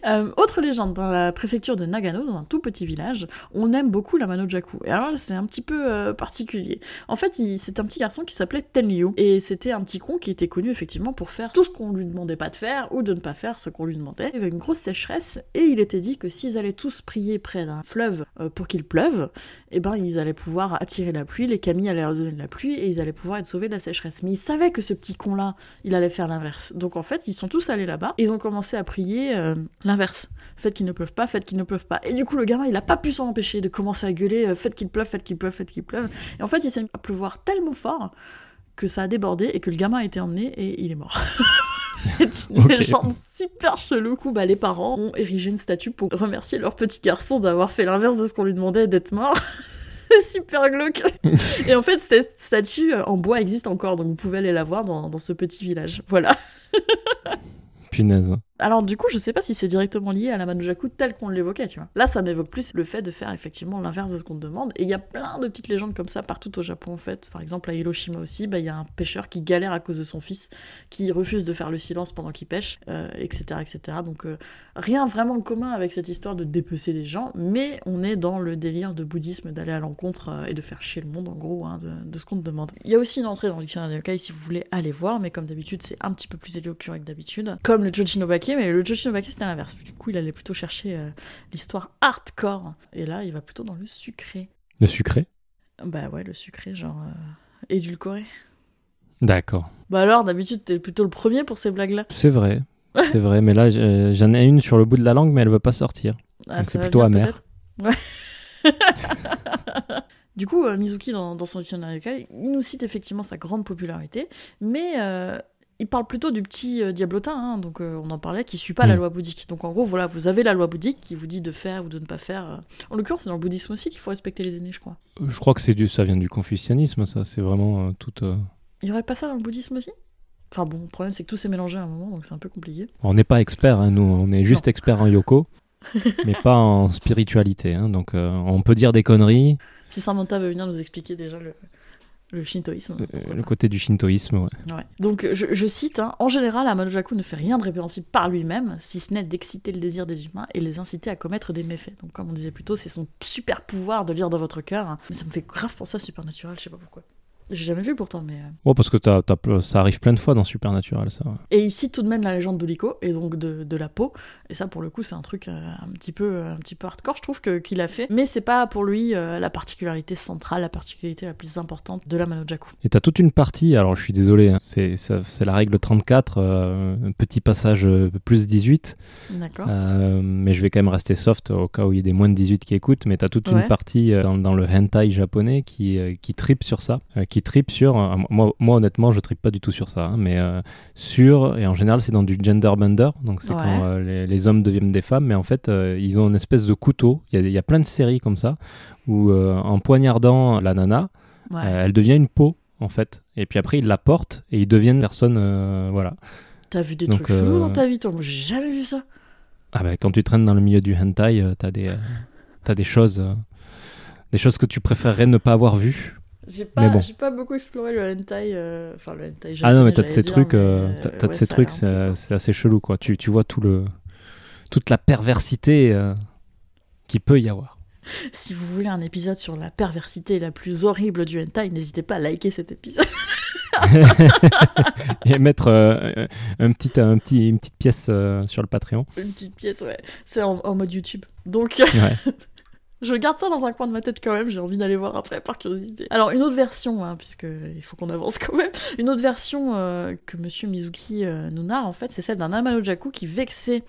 Euh, autre légende, dans la préfecture de Nagano, dans un tout petit village, on aime beaucoup la Manojaku. Et alors là, c'est un petit peu euh, particulier. En fait, c'est un petit garçon qui s'appelait Tenryu. Et c'était un petit con qui était connu effectivement pour faire tout ce qu'on lui demandait pas de faire ou de ne pas faire ce qu'on lui demandait. Il y avait une grosse sécheresse et il était dit que s'ils allaient tous prier près d'un fleuve euh, pour qu'il pleuve, eh ben ils allaient pouvoir attirer la pluie, les kami allaient leur donner de la pluie et ils allaient pouvoir être sauvés de la sécheresse. Mais ils savaient que ce petit con-là, il allait faire l'inverse. Donc en fait, ils sont tous allés là-bas ils ont commencé à prier euh, l'inverse. Faites qu'il ne pleuve pas, faites qu'il ne pleuve pas. Et du coup, le gamin, il a pas pu s'en empêcher de commencer à gueuler euh, faites qu'il pleuve, faites qu'il pleuve, faites qu'il pleuve. Et en fait, il s'est mis à pleuvoir tellement fort que ça a débordé et que le gamin a été emmené et il est mort. C'est une Ok. légende super chelou. Du coup, bah, les parents ont érigé une statue pour remercier leur petit garçon d'avoir fait l'inverse de ce qu'on lui demandait d'être mort. Super glauque. et en fait, cette statue euh, en bois existe encore, donc vous pouvez aller la voir dans, dans ce petit village. Voilà. Punaise. Alors du coup, je sais pas si c'est directement lié à la Manojaku tel qu'on l'évoquait, tu vois. Là, ça m'évoque plus le fait de faire effectivement l'inverse de ce qu'on te demande. Et il y a plein de petites légendes comme ça partout au Japon en fait. Par exemple, à Hiroshima aussi, bah, il y a un pêcheur qui galère à cause de son fils, qui refuse de faire le silence pendant qu'il pêche, euh, etc., etc. Donc euh, rien vraiment de commun avec cette histoire de dépecer les gens, mais on est dans le délire de bouddhisme d'aller à l'encontre euh, et de faire chier le monde en gros hein, de, de ce qu'on te demande. Il y a aussi une entrée dans le dictionnaire des yokai si vous voulez aller voir, mais comme d'habitude, c'est un petit peu plus éloquent que d'habitude. Comme le Mais le Jochinobake c'était l'inverse. Du coup, il allait plutôt chercher euh, l'histoire hardcore, et là, il va plutôt dans le sucré. Le sucré? Bah ouais, le sucré, genre euh, édulcoré. D'accord. Bah alors, d'habitude, t'es plutôt le premier pour ces blagues-là. C'est vrai. C'est vrai, mais là j'en ai une sur le bout de la langue, mais elle veut pas sortir. Ah, Donc c'est plutôt amer. Ouais. du coup, euh, Mizuki, dans, dans son dictionnaire yokai, il nous cite effectivement sa grande popularité, mais euh, il parle plutôt du petit euh, diablotin, hein, donc euh, on en parlait, qui suit pas la Mm. loi bouddhique. Donc en gros, voilà, vous avez la loi bouddhique qui vous dit de faire ou de ne pas faire. euh. En l'occurrence, c'est dans le bouddhisme aussi qu'il faut respecter les aînés, je crois. Je crois que c'est du, ça vient du confucianisme, ça. C'est vraiment euh, tout. euh, Il y aurait pas ça dans le bouddhisme aussi? Enfin bon, le problème c'est que tout s'est mélangé à un moment, donc c'est un peu compliqué. On n'est pas expert, hein, nous. On est juste expert en yoko, mais pas en spiritualité. hein, donc euh, on peut dire des conneries. Si Samantha veut venir nous expliquer déjà le, le shintoïsme. euh, le côté du shintoïsme, ouais. Ouais. Donc je, je cite, hein, en général, Amanojaku ne fait rien de répréhensible par lui-même, si ce n'est d'exciter le désir des humains et les inciter à commettre des méfaits. Donc comme on disait plus tôt, c'est son super pouvoir de lire dans votre cœur. hein. Mais ça me fait grave penser à Supernatural, je sais pas pourquoi. J'ai jamais vu pourtant, mais... euh. Oh, parce que t'as- t'as- ça arrive plein de fois dans Supernatural, ça. ouais. Et il cite tout de même la légende d'Uliko, et donc de, de la peau. Et ça, pour le coup, c'est un truc euh, un, petit peu, un petit peu hardcore, je trouve, qu'il a fait. Mais c'est pas pour lui euh, la particularité centrale, la particularité la plus importante de la Manojaku. Et t'as toute une partie, alors je suis désolé, hein, c'est la règle 34, euh, un petit passage euh, plus 18, D'accord euh, mais je vais quand même rester soft au cas où il y a des moins de 18 qui écoutent, mais t'as toute Ouais. une partie euh, dans, dans le hentai japonais qui, euh, qui tripe sur ça, euh, qui tripe sur, euh, moi, moi honnêtement je tripe pas du tout sur ça, hein, mais euh, sur, et en général c'est dans du gender bender, donc c'est Ouais. quand euh, les, les hommes deviennent des femmes, mais en fait ils ont une espèce de couteau, il y, a, il y a plein de séries comme ça, où en poignardant la nana, Ouais. elle devient une peau en fait. Et puis après ils la portent et ils deviennent personne. voilà. T'as vu des donc, trucs euh, dans ta vie, toi? Moi, j'ai jamais vu ça. Ah bah, quand tu traînes dans le milieu du hentai, t'as des, t'as des choses, des choses que tu préférerais ne pas avoir vues. J'ai pas, bon. pas beaucoup exploré le hentai, euh, enfin le hentai Ah non mais t'as de ces dire, trucs, euh, euh, t'as, ouais, ces trucs, c'est, assez chelou quoi. Tu, tu vois tout le, toute la perversité euh, qui peut y avoir. Si vous voulez un épisode sur la perversité la plus horrible du hentai, n'hésitez pas à liker cet épisode. et mettre un petit, un petit, une petite pièce sur le Patreon. Une petite pièce, ouais. C'est en, en mode YouTube. Donc, Ouais. Je garde ça dans un coin de ma tête quand même. J'ai envie d'aller voir après par curiosité. Alors, une autre version, hein, puisque il faut qu'on avance quand même. Une autre version euh, que Monsieur Mizuki euh, nous narre, en fait, c'est celle d'un Amanojaku qui vexé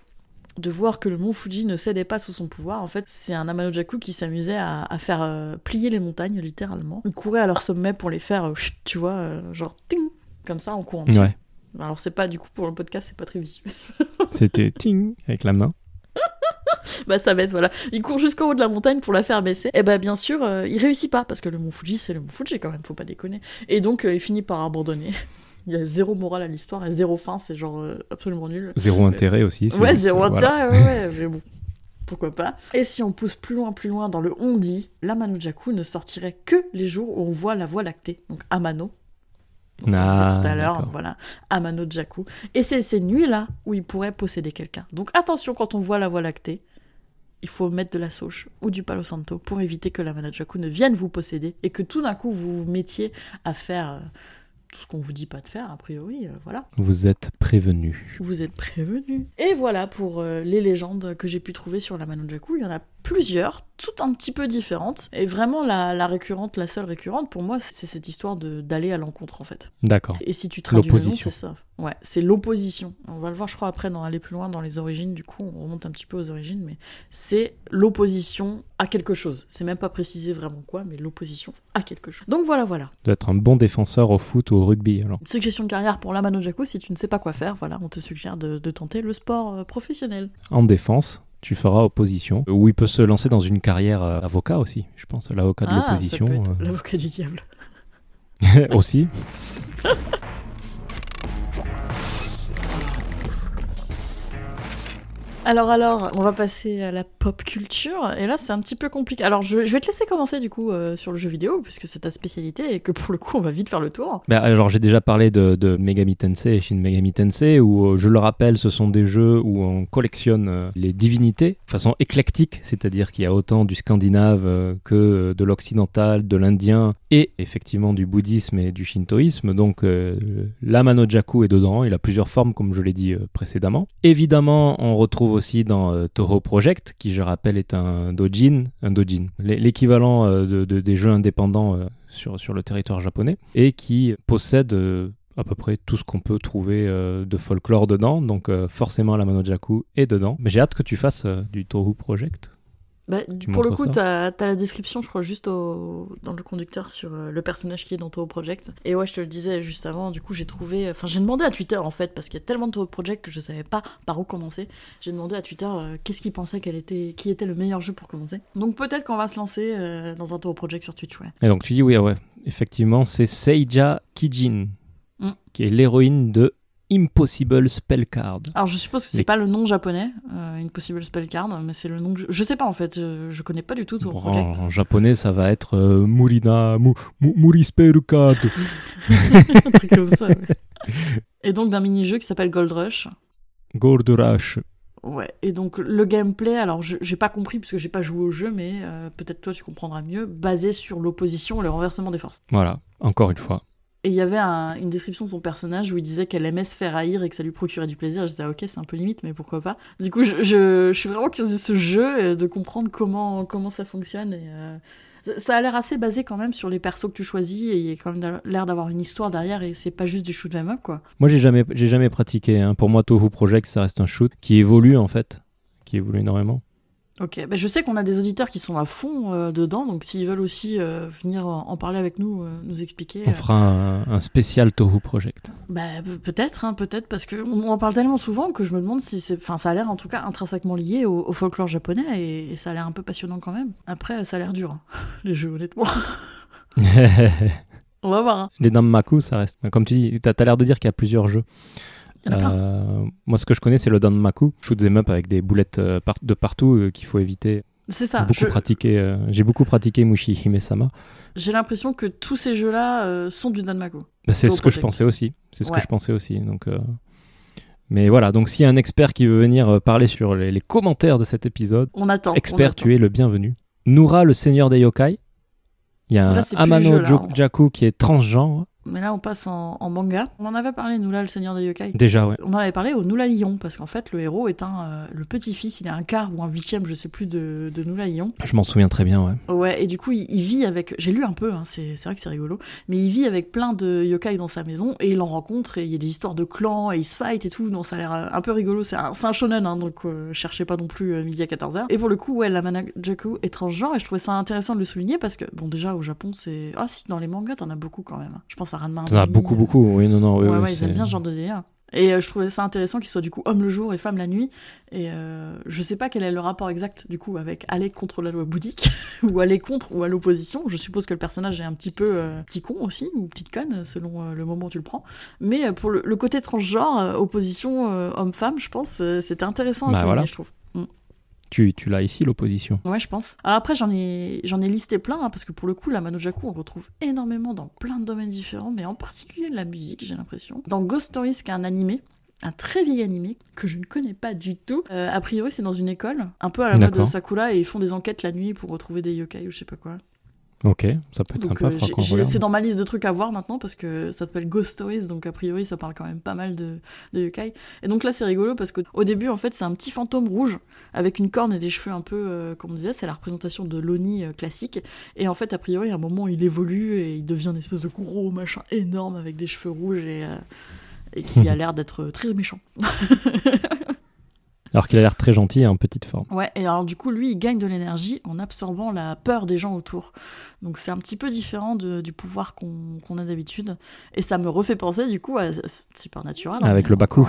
de voir que le mont Fuji ne cédait pas sous son pouvoir. En fait, c'est un Amanojaku qui s'amusait à, à faire euh, plier les montagnes, littéralement. Il courait à leur sommet pour les faire, tu vois, genre, ting, comme ça, en courant. Ouais. Alors, c'est pas, du coup, pour le podcast, c'est pas très visuel. C'était ting avec la main. bah ça baisse, voilà. Il court jusqu'en haut de la montagne pour la faire baisser. Et bah bien sûr, euh, il réussit pas, parce que le mont Fuji, c'est le mont Fuji quand même, faut pas déconner. Et donc, euh, il finit par abandonner. Il y a zéro morale à l'histoire et zéro fin, c'est genre euh, absolument nul. Zéro intérêt aussi. Ouais, zéro intérêt, ouais, ouais, mais bon. Pourquoi pas Et si on pousse plus loin, plus loin dans le on-dit, la Manojaku ne sortirait que les jours où on voit la voie lactée, donc Amano. Le Ah, tout à l'heure, voilà, Amano Jaku. Et c'est ces nuits-là où il pourrait posséder quelqu'un. Donc attention quand on voit la voie lactée, il faut mettre de la sauge ou du palo santo pour éviter que la Manojaku ne vienne vous posséder et que tout d'un coup vous vous mettiez à faire euh, tout ce qu'on vous dit pas de faire, a priori, euh, voilà. Vous êtes prévenu. Vous êtes prévenus. Et voilà pour euh, les légendes que j'ai pu trouver sur la. Il y en a plusieurs, toutes un petit peu différentes. Et vraiment, la, la récurrente, la seule récurrente, pour moi, c'est cette histoire d'aller à l'encontre, en fait. D'accord. Et si tu traduis le nom, c'est ça. Ouais, c'est l'opposition. On va le voir, je crois, après, dans aller plus loin dans les origines. Du coup, on remonte un petit peu aux origines, mais c'est l'opposition à quelque chose. C'est même pas précisé vraiment quoi, mais l'opposition à quelque chose. Donc voilà, voilà. Tu dois être un bon défenseur au foot ou au rugby alors. Suggestion de carrière pour la Manojaku, si tu ne sais pas quoi faire, voilà, on te suggère de, de tenter le sport euh, professionnel. En défense, tu feras opposition. Ou il peut se lancer dans une carrière euh, avocat aussi, je pense. L'avocat de Ah, l'opposition euh, l'avocat du diable. aussi. Alors, alors, on va passer à la pop culture. Et là, c'est un petit peu compliqué. Alors, je, vais te laisser commencer, du coup, euh, sur le jeu vidéo, puisque c'est ta spécialité et que pour le coup, on va vite faire le tour. Bah, alors j'ai déjà parlé de, Megami Tensei et Shin Megami Tensei où euh, je le rappelle ce sont des jeux où on collectionne euh, les divinités de façon éclectique, c'est-à-dire qu'il y a autant du scandinave que de l'occidental, de l'indien et effectivement du bouddhisme et du shintoïsme. Donc euh, la Manojaku est dedans, il a plusieurs formes comme je l'ai dit précédemment. Évidemment on retrouve aussi dans euh, Toho Project, qui je rappelle est un dojin, l'équivalent euh, de, de- des jeux indépendants euh, sur, le territoire japonais, et qui possède à peu près tout ce qu'on peut trouver de folklore dedans, donc forcément la Manojaku est dedans. Mais j'ai hâte que tu fasses du Toho Project. Bah, pour le coup, t'as as la description, je crois, juste au, dans le conducteur sur euh, le personnage qui est dans Toho Project. Et ouais, je te le disais juste avant, du coup, j'ai trouvé. Enfin, j'ai demandé à Twitter, en fait, parce qu'il y a tellement de Toho Project que je savais pas par où commencer. J'ai demandé à Twitter euh, qu'est-ce qu'il pensait qu'elle était, qui était le meilleur jeu pour commencer. Donc peut-être qu'on va se lancer euh, dans un Toho Project sur Twitch, ouais. Et donc tu dis oui, ouais, effectivement, c'est Seija Kijin, Mm. qui est l'héroïne de Impossible Spellcard. Alors je suppose que c'est Les- pas le nom japonais, euh, Impossible Spellcard, mais c'est le nom que je... je sais pas en fait, je, je connais pas du tout Toho Bon, Project. en, japonais, ça va être euh, Murina, mu, mu, Muri un truc comme ça, ouais. Et donc d'un mini-jeu qui s'appelle Gold Rush. Gold Rush. Ouais, et donc le gameplay, alors j'ai pas compris parce que j'ai pas joué au jeu, mais euh, peut-être toi tu comprendras mieux, basé sur l'opposition et le renversement des forces. Voilà, encore une fois. Et il y avait un- une description de son personnage où il disait qu'elle aimait se faire haïr et que ça lui procurait du plaisir. Je disais, ah, ok, c'est un peu limite, mais pourquoi pas. Du coup, je, suis vraiment curieuse de ce jeu, et de comprendre comment, comment ça fonctionne. Et, euh, ça- a l'air assez basé quand même sur les persos que tu choisis, et il y a quand même l'air d'avoir une histoire derrière, et c'est pas juste du shoot 'em up, quoi. Moi, j'ai jamais, jamais pratiqué. hein. Pour moi, Toho Project, ça reste un shoot qui évolue en fait, qui évolue énormément. Ok, bah, je sais qu'on a des auditeurs qui sont à fond euh, dedans, donc s'ils veulent aussi euh, venir en en parler avec nous, euh, nous expliquer. On fera un, un spécial Toho Project. Bah pe- peut-être, hein, peut-être parce que on en parle tellement souvent que je me demande si c'est, enfin ça a l'air en tout cas intrinsèquement lié au, au folklore japonais et, et ça a l'air un peu passionnant quand même. Après ça a l'air dur hein, les jeux honnêtement. On va voir. hein. Les Danmaku, ça reste. Comme tu dis, t'as as, l'air de dire qu'il y a plusieurs jeux. Il y en a plein. Euh, moi, ce que je connais, c'est le Danmaku, shoot 'em up avec des boulettes euh, par- de partout euh, qu'il faut éviter. C'est J'ai ça. beaucoup je- pratiqué. euh, J'ai beaucoup pratiqué Mushi Hime-sama. J'ai l'impression que tous ces jeux-là euh, sont du Danmaku. Bah, c'est ce que je pensais aussi. C'est ce Ouais. que je pensais aussi. Donc, euh, mais voilà. Donc, s'il y a un expert qui veut venir parler sur les, les commentaires de cet épisode, On attend. on expert, attend. tu es le bienvenu. Noura, le seigneur des yokai. Il y a Là, un Amano jeu, là. Jaku qui est transgenre. Mais là on passe en, en manga. On en avait parlé nous là le Seigneur des Yokai. Déjà, ouais. On en avait parlé au Nula Lion parce qu'en fait le héros est un euh, le petit-fils, il est un quart ou un huitième, je sais plus de, de Nula Lion. Je m'en souviens très bien, ouais. Ouais, et du coup, il, il vit avec. J'ai lu un peu, hein, c'est vrai que c'est rigolo, mais il vit avec plein de yokai dans sa maison et il en rencontre et il y a des histoires de clans et ils se fight et tout, donc ça a l'air euh, un peu rigolo. C'est un, un shonen, hein, donc euh, cherchez pas non plus euh, midi à 14h. Et pour le coup, ouais, la Manajaku est transgenre et je trouvais ça intéressant de le souligner parce que, bon, déjà au Japon, c'est. Ah si, dans les mangas, t'en as beaucoup quand même. Je pense à Ranma. T'en as beaucoup, euh, beaucoup. Oui, non, non. oui, ouais, oui, ouais, ils aiment bien ce genre de délire. Et euh, je trouvais ça intéressant qu'ils soient du coup homme le jour et femme la nuit. Et euh, je sais pas quel est le rapport exact du coup avec aller contre la loi bouddhique ou aller contre ou à l'opposition. Je suppose que le personnage est un petit peu euh, petit con aussi ou petite conne selon le moment où tu le prends. Mais pour le, le côté transgenre, opposition homme-femme, je pense, c'était intéressant à Bah, souligner, voilà. je trouve. Tu, tu l'as ici, l'opposition. Ouais, je pense. Alors après, j'en ai, j'en ai listé plein, hein, parce que pour le coup, la Manojaku, on retrouve énormément dans plein de domaines différents, mais en particulier de la musique, j'ai l'impression. Dans Ghost Stories, qui est un animé, un très vieil animé que je ne connais pas du tout. Euh, a priori, c'est dans une école, un peu à la mode de. Sakura, et ils font des enquêtes la nuit pour retrouver des yokai ou je sais pas quoi. Ok, ça peut être Donc, sympa. euh, c'est dans ma liste de trucs à voir maintenant parce que ça s'appelle Ghost Stories, donc a priori ça parle quand même pas mal de, de yokai. Et donc là c'est rigolo parce qu'au début en fait c'est un petit fantôme rouge avec une corne et des cheveux un peu, euh, comme on disait, c'est la représentation de l'Oni euh, classique. Et en fait a priori à un moment il évolue et il devient une espèce de gros machin énorme avec des cheveux rouges et, euh, et qui a l'air d'être très méchant. Alors qu'il a l'air très gentil et en petite forme. Ouais, et alors du coup, lui, il gagne de l'énergie en absorbant la peur des gens autour. Donc c'est un petit peu différent de- du pouvoir qu'on a d'habitude. Et ça me refait penser du coup à Supernatural. hein, Avec le Baku.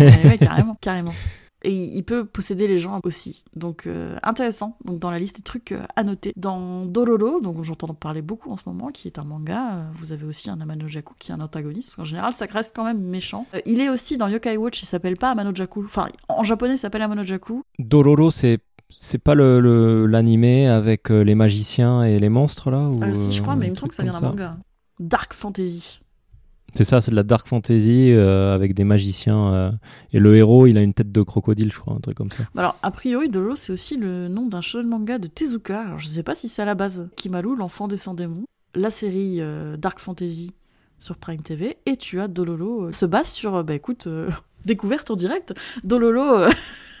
ouais, ouais, carrément, carrément. Et il peut posséder les gens aussi. Donc euh, intéressant. Donc dans la liste des trucs euh, à noter. Dans Dororo, donc j'entends parler beaucoup en ce moment, qui est un manga, euh, vous avez aussi un Amanojaku qui est un antagoniste, parce qu'en général ça reste quand même méchant. Euh, il est aussi dans Yokai Watch, il s'appelle pas Amanojaku. Enfin, en japonais il s'appelle Amanojaku. Dororo, c'est c'est pas le le- l'animé avec les magiciens et les monstres là ou, Euh, si, je crois, mais il me semble que ça vient d'un manga. Dark Fantasy. C'est ça, c'est de la dark fantasy euh, avec des magiciens euh, et le héros, il a une tête de crocodile, je crois, un truc comme ça. Bah Alors, a priori, Dolo, c'est aussi le nom d'un shonen manga de Tezuka. Alors, je sais pas si c'est à la base. Kimaru, l'enfant des sans démons. La série euh, Dark Fantasy sur Prime TV. Et tu as Dololo se base sur, bah écoute, découverte en direct. Dololo, euh,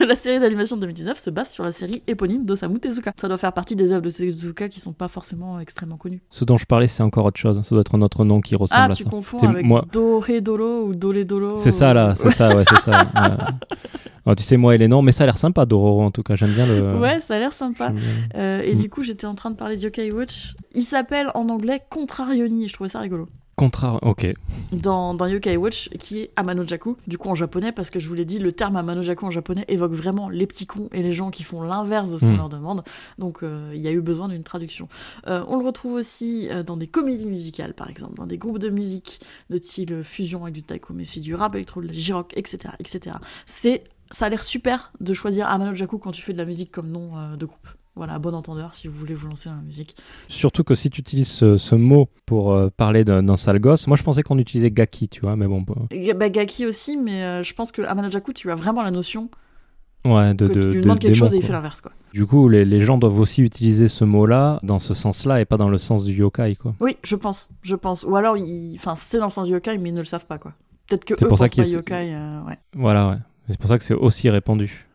la série d'animation de 2019 se base sur la série éponyme d'Osamu Tezuka. Ça doit faire partie des œuvres de Tezuka qui sont pas forcément extrêmement connues. Ce dont je parlais, c'est encore autre chose. Ça doit être un autre nom qui ressemble Ah, à tu ça. confonds C'est avec moi- Doré Dolo ou Dolé Dolo C'est ça là, c'est ça, ouais, c'est ça. Alors, tu sais, moi et les noms, mais ça a l'air sympa, Dororo en tout cas. J'aime bien le. Ouais, ça a l'air sympa. Euh, et Mm. du coup, j'étais en train de parler de Yokai Watch. Il s'appelle en anglais Contrarioni, je trouvais ça rigolo. Contraire, ok. Dans, dans Yokai Watch, qui est Amanojaku, du coup en japonais, parce que je vous l'ai dit, le terme Amanojaku en japonais évoque vraiment les petits cons et les gens qui font l'inverse de ce qu'on Mm. leur demande. Donc euh, il y a eu besoin d'une traduction. Euh, on le retrouve aussi euh, dans des comédies musicales, par exemple, dans des groupes de musique de style fusion avec du taiko, mais aussi du rap électro, de la J-rock, etc. etc. C'est, ça a l'air super de choisir Amanojaku quand tu fais de la musique comme nom euh, de groupe. Voilà, bon entendeur si vous voulez vous lancer dans la musique. Surtout que si tu utilises ce, ce mot pour euh, parler d'un sale gosse, moi je pensais qu'on utilisait gaki, tu vois, mais bon. bah, bah, Gaki aussi, mais euh, je pense que Amanojaku, tu as vraiment la notion Ouais, de. que de, tu lui de demandes quelque démon, chose et il fait l'inverse, quoi. Du coup, les, les gens doivent aussi utiliser ce mot-là dans ce sens-là et pas dans le sens du yokai, quoi. Oui, je pense, je pense. Ou alors, ils- enfin, c'est dans le sens du yokai, mais ils ne le savent pas, quoi. Peut-être que C'est eux pour ça qu'il pas yokai, euh, ouais. Voilà, ouais. C'est pour ça que c'est aussi répandu.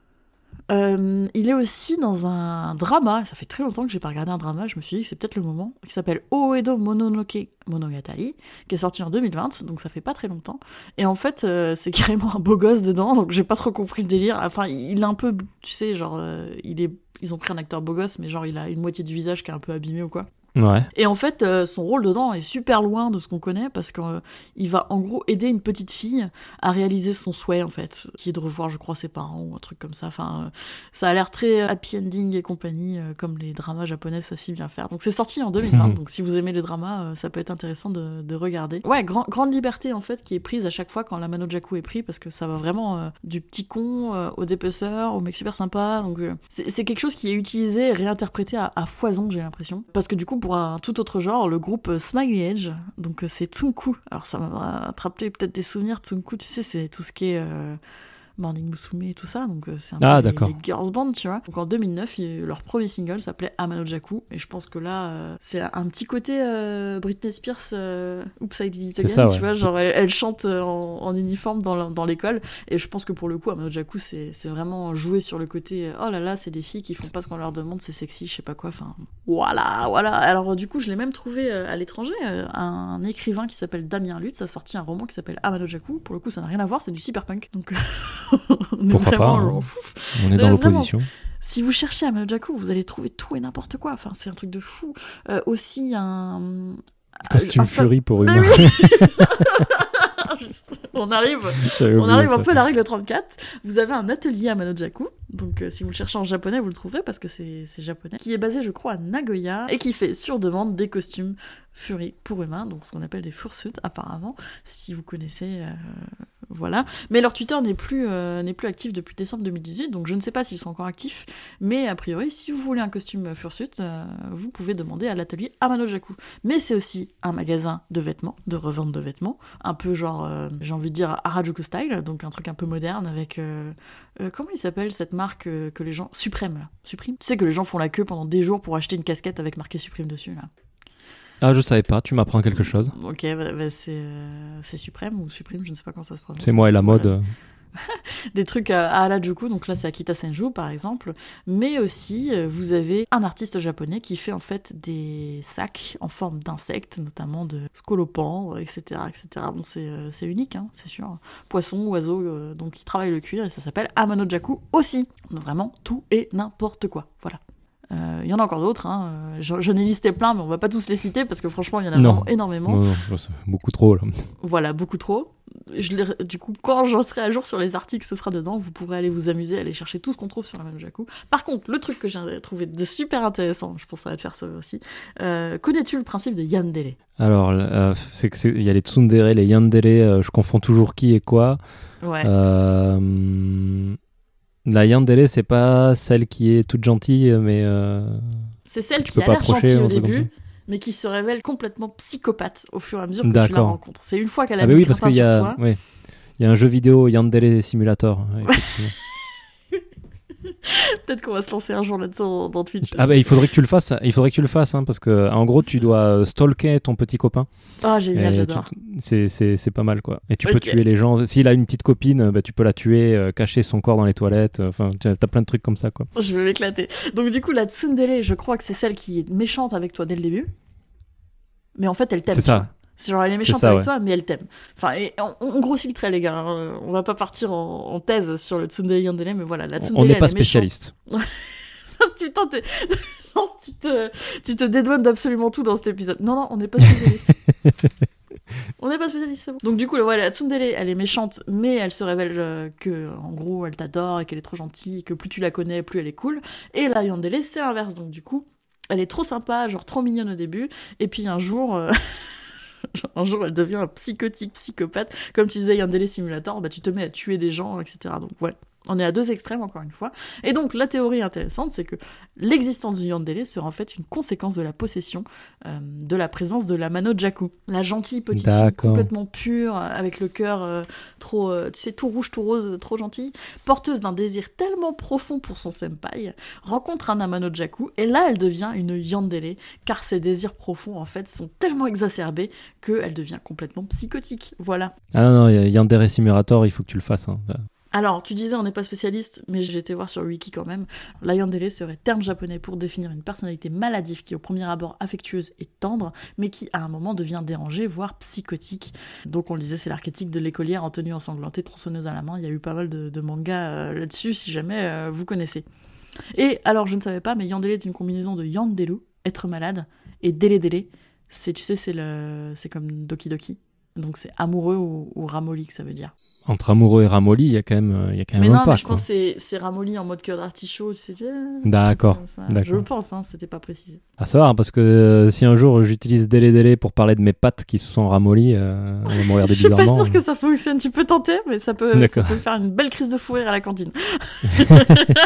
Euh, il est aussi dans un drama, ça fait très longtemps que j'ai pas regardé un drama, je me suis dit que c'est peut-être le moment, qui s'appelle Oedo Mononoke Monogatari, qui est sorti en 2020, donc ça fait pas très longtemps. Et en fait, euh, c'est carrément un beau gosse dedans, donc j'ai pas trop compris le délire. Enfin, il est un peu, tu sais, genre, euh, ils ont pris un acteur beau gosse, mais genre, il a une moitié du visage qui est un peu abîmé ou quoi. Ouais. Et en fait, euh, son rôle dedans est super loin de ce qu'on connaît parce qu'il va en gros aider une petite fille à réaliser son souhait en fait, qui est de revoir, je crois, ses parents ou un truc comme ça. Enfin, euh, ça a l'air très happy ending et compagnie, euh, comme les dramas japonais savent si bien faire. Donc c'est sorti en 2020, Mhm. donc si vous aimez les dramas, euh, ça peut être intéressant de, de regarder. Ouais, grand- grande liberté en fait qui est prise à chaque fois quand la Manojaku est pris parce que ça va vraiment euh, du petit con euh, au dépeceur, au mec super sympa. Donc euh, c'est quelque chose qui est utilisé et réinterprété à, à foison, j'ai l'impression. Parce que du coup, pour un tout autre genre, le groupe Smiley Edge, donc euh, c'est Tsunku. Alors ça m'a rappelé peut-être des souvenirs. Tsunku, tu sais, c'est tout ce qui est euh, Morning Musume et tout ça. Donc euh, c'est un Ah, peu les- les, girls band, tu vois. Donc en 2009, il- leur premier single s'appelait Amanojaku. Et je pense que là, euh, c'est un petit côté euh, Britney Spears, euh, Oops, I Did It Again, ça, tu vois. Genre elle, elle chante euh, en, en uniforme dans l'école. Et je pense que pour le coup, Amanojaku, c'est c'est vraiment jouer sur le côté euh, oh là là, c'est des filles qui font pas ce qu'on leur demande, c'est sexy, je sais pas quoi. Enfin, voilà, voilà. Alors du coup, je l'ai même trouvé à l'étranger. un écrivain qui s'appelle Damien Lutz a sorti un roman qui s'appelle Amanojaku. Pour le coup, ça n'a rien à voir, c'est du cyberpunk. Donc, on est Pourquoi pas, hein. genre. On est Euh, dans vraiment. l'opposition. Si vous cherchez Amanojaku, vous allez trouver tout et n'importe quoi. Enfin, c'est un truc de fou. Euh, aussi un Costume un furie pour une. Mais Juste, on arrive on arrive un peu à la règle 34. Vous avez un atelier à Manojaku. Donc, euh, si vous le cherchez en japonais, vous le trouverez parce que c'est japonais. Qui est basé, je crois, à Nagoya et qui fait sur demande des costumes Fury pour humains. Donc, ce qu'on appelle des fursuits, apparemment. Si vous connaissez, euh, voilà. Mais leur Twitter n'est plus, euh, actif depuis décembre 2018. Donc, je ne sais pas s'ils sont encore actifs. Mais a priori, si vous voulez un costume fursuit, euh, vous pouvez demander à l'atelier Amanojaku. Mais c'est aussi un magasin de vêtements, de revente de vêtements. Un peu genre, j'ai envie de dire Harajuku style. Donc, un truc un peu moderne avec. comment il s'appelle cette marque que les gens. Suprême, là. Supreme Tu sais que les gens font la queue pendant des jours pour acheter une casquette avec marqué Supreme dessus, là. Ah, je savais pas, tu m'apprends quelque chose. Ok, bah, bah, c'est euh, c'est Suprême ou Supreme, je ne sais pas comment ça se prononce. C'est moi et la mode. Voilà. euh, Des trucs à, à Harajuku, donc là c'est Akita Senju par exemple. Mais aussi, euh, vous avez un artiste japonais qui fait en fait des sacs en forme d'insectes, notamment de scolopendres, etc. etc. Bon, c'est euh, c'est unique, hein, c'est sûr. Poisson, oiseau, euh, donc il travaille le cuir et ça s'appelle Amanojaku aussi. Donc, vraiment tout et n'importe quoi. Voilà. Euh, Il y en a encore d'autres, hein. je- j'en ai listé plein, mais on va pas tous les citer parce que franchement il y en a Non. vraiment énormément. non, beaucoup trop là. Voilà, beaucoup trop. Je du coup, quand j'en serai à jour sur les articles, ce sera dedans. Vous pourrez aller vous amuser, aller chercher tout ce qu'on trouve sur la Manojaku. Par contre, le truc que j'ai trouvé de super intéressant, je pense que ça va te faire ça aussi. euh, Connais-tu le principe de Yandere? Alors, euh, c'est que il y a les tsundere, les yandere, euh, je confonds toujours qui et quoi. Ouais. Euh, la yandere, c'est pas celle qui est toute gentille, mais euh, C'est celle tu qui peux a l'air gentille au début, mais qui se révèle complètement psychopathe au fur et à mesure que tu la rencontres. C'est une fois qu'elle a ah mis oui parce qu'il y a, ouais, il y a un jeu vidéo Yandere Simulator. Peut-être qu'on va se lancer un jour là-dessus dans, Twitch. Ah bah il faudrait que tu le fasses, il faudrait que tu le fasses hein, parce que en gros tu dois stalker ton petit copain. Ah génial, Et j'adore. C'est c'est c'est pas mal quoi. Et tu peux tuer les gens. S'il a une petite copine, bah, tu peux la tuer, euh, cacher son corps dans les toilettes. euh, Enfin, t'as plein de trucs comme ça quoi. Je vais m'éclater. Donc du coup, la tsundere, je crois que c'est celle qui est méchante avec toi dès le début. Mais en fait, elle t'aime. C'est ça. C'est genre, elle est méchante ça, avec ouais. toi, mais elle t'aime. Enfin, et on, on grossit le trait, les gars. hein. On va pas partir en, en thèse sur le tsundere yandere, mais voilà, la tsundere, On n'est pas spécialiste. Putain, non, tu te, tu te dédouanes d'absolument tout dans cet épisode. Non, non, on n'est pas spécialiste. on n'est pas spécialiste, c'est bon. Donc du coup, voilà, la tsundere, elle est méchante, mais elle se révèle euh, que, en gros, elle t'adore et qu'elle est trop gentille, et que plus tu la connais, plus elle est cool. Et la yandere, c'est l'inverse. Donc du coup, elle est trop sympa, genre trop mignonne au début, et puis un jour... euh, Un jour, elle devient un psychotique, psychopathe. Comme tu disais, Yandere Simulator, bah, tu te mets à tuer des gens, etc. Donc, ouais, on est à deux extrêmes, encore une fois. Et donc, la théorie intéressante, c'est que l'existence du Yandere serait en fait une conséquence de la possession euh, de la présence de la Mano Jaku. La gentille petite fille complètement pure, avec le cœur euh, trop, euh, tu sais, tout rouge, tout rose, trop gentille, porteuse d'un désir tellement profond pour son senpai, rencontre un Amano Jaku, et là, elle devient une Yandere, car ses désirs profonds, en fait, sont tellement exacerbés qu'elle devient complètement psychotique. Voilà. Ah non, non, Yandere Simulator, il faut que tu le fasses. hein. Alors, tu disais on n'est pas spécialiste, mais j'ai été voir sur Wiki quand même. La yandere serait terme japonais pour définir une personnalité maladive qui, au premier abord, affectueuse et tendre, mais qui, à un moment, devient dérangée, voire psychotique. Donc, on le disait, c'est l'archétype de l'écolière en tenue ensanglantée, tronçonneuse à la main. Il y a eu pas mal de, de mangas euh, là-dessus, si jamais euh, vous connaissez. Et alors, je ne savais pas, mais yandere est une combinaison de yandelu, être malade, et dele dele. C'est, tu sais, c'est le, c'est comme Doki Doki. Donc, c'est amoureux ou, ou ramolli que ça veut dire. Entre amoureux et ramolli, il y a quand même, euh, il y a quand même Mais un non, pas. mais je quoi. pense que c'est- ramolli en mode cœur d'artichaut, tu sais. sais, D'accord. Je pense, hein, c'était pas précisé. À savoir, hein, parce que euh, si un jour j'utilise Délé Délé pour parler de mes pattes qui se sont ramollies, euh, on va me regarder Je suis pas bizarrement. sûre que ça fonctionne. Tu peux tenter, mais ça peut, ça D'accord. peut faire une belle crise de fou rire à la cantine.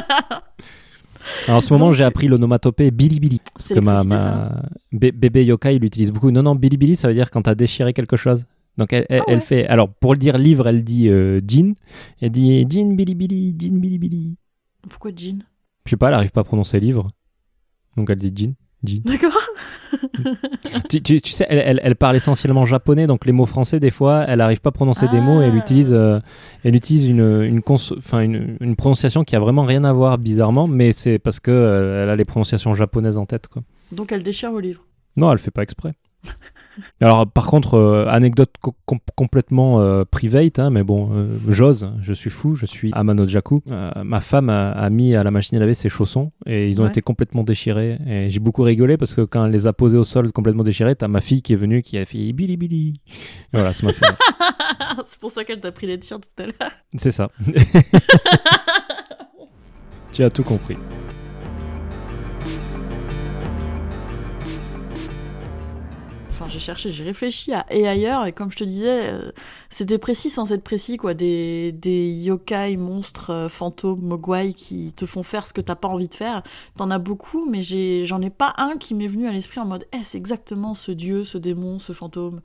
Alors, en ce moment, j'ai appris l'onomatopée Billy Billy. Parce que ma, ma... bé- bébé yokai il l'utilise beaucoup. Non, non, Billy Billy, ça veut dire quand t'as déchiré quelque chose. Donc elle, elle, Ah elle fait. Alors pour le dire livre, elle dit euh, jean. Elle dit jean Billy Billy, jean Billy Billy. Pourquoi Jean? Je sais pas, elle arrive pas à prononcer livre. Donc elle dit jean. Jean. D'accord tu, tu- tu sais, elle, elle- parle essentiellement japonais, donc les mots français, des fois, elle arrive pas à prononcer des mots et elle Ah. utilise, euh, elle utilise une, une, cons- une, une prononciation qui a vraiment rien à voir, bizarrement, mais c'est parce que euh, elle a les prononciations japonaises en tête, quoi. Donc elle déchire vos livres. Non, elle fait pas exprès. Alors, par contre, euh, anecdote co- com- complètement euh, private, hein, mais bon, euh, j'ose, je suis fou, je suis Amano Jaku. Euh, ma femme a, a mis à la machine à laver ses chaussons et ils ont Ouais. été complètement déchirés. Et j'ai beaucoup rigolé parce que quand elle les a posés au sol complètement déchirés, t'as ma fille qui est venue qui a fait Billy Billy. Et voilà, ça m'a rire. c'est pour ça qu'elle t'a pris les tiens tout à l'heure. C'est ça. tu as tout compris. Enfin, j'ai cherché, j'ai réfléchi à et ailleurs, et comme je te disais, euh, c'était précis sans être précis, quoi. Des, des yokai, monstres, euh, fantômes, mogwai qui te font faire ce que t'as pas envie de faire. T'en as beaucoup, mais j'en ai pas un qui m'est venu à l'esprit en mode, eh, c'est exactement ce dieu, ce démon, ce fantôme.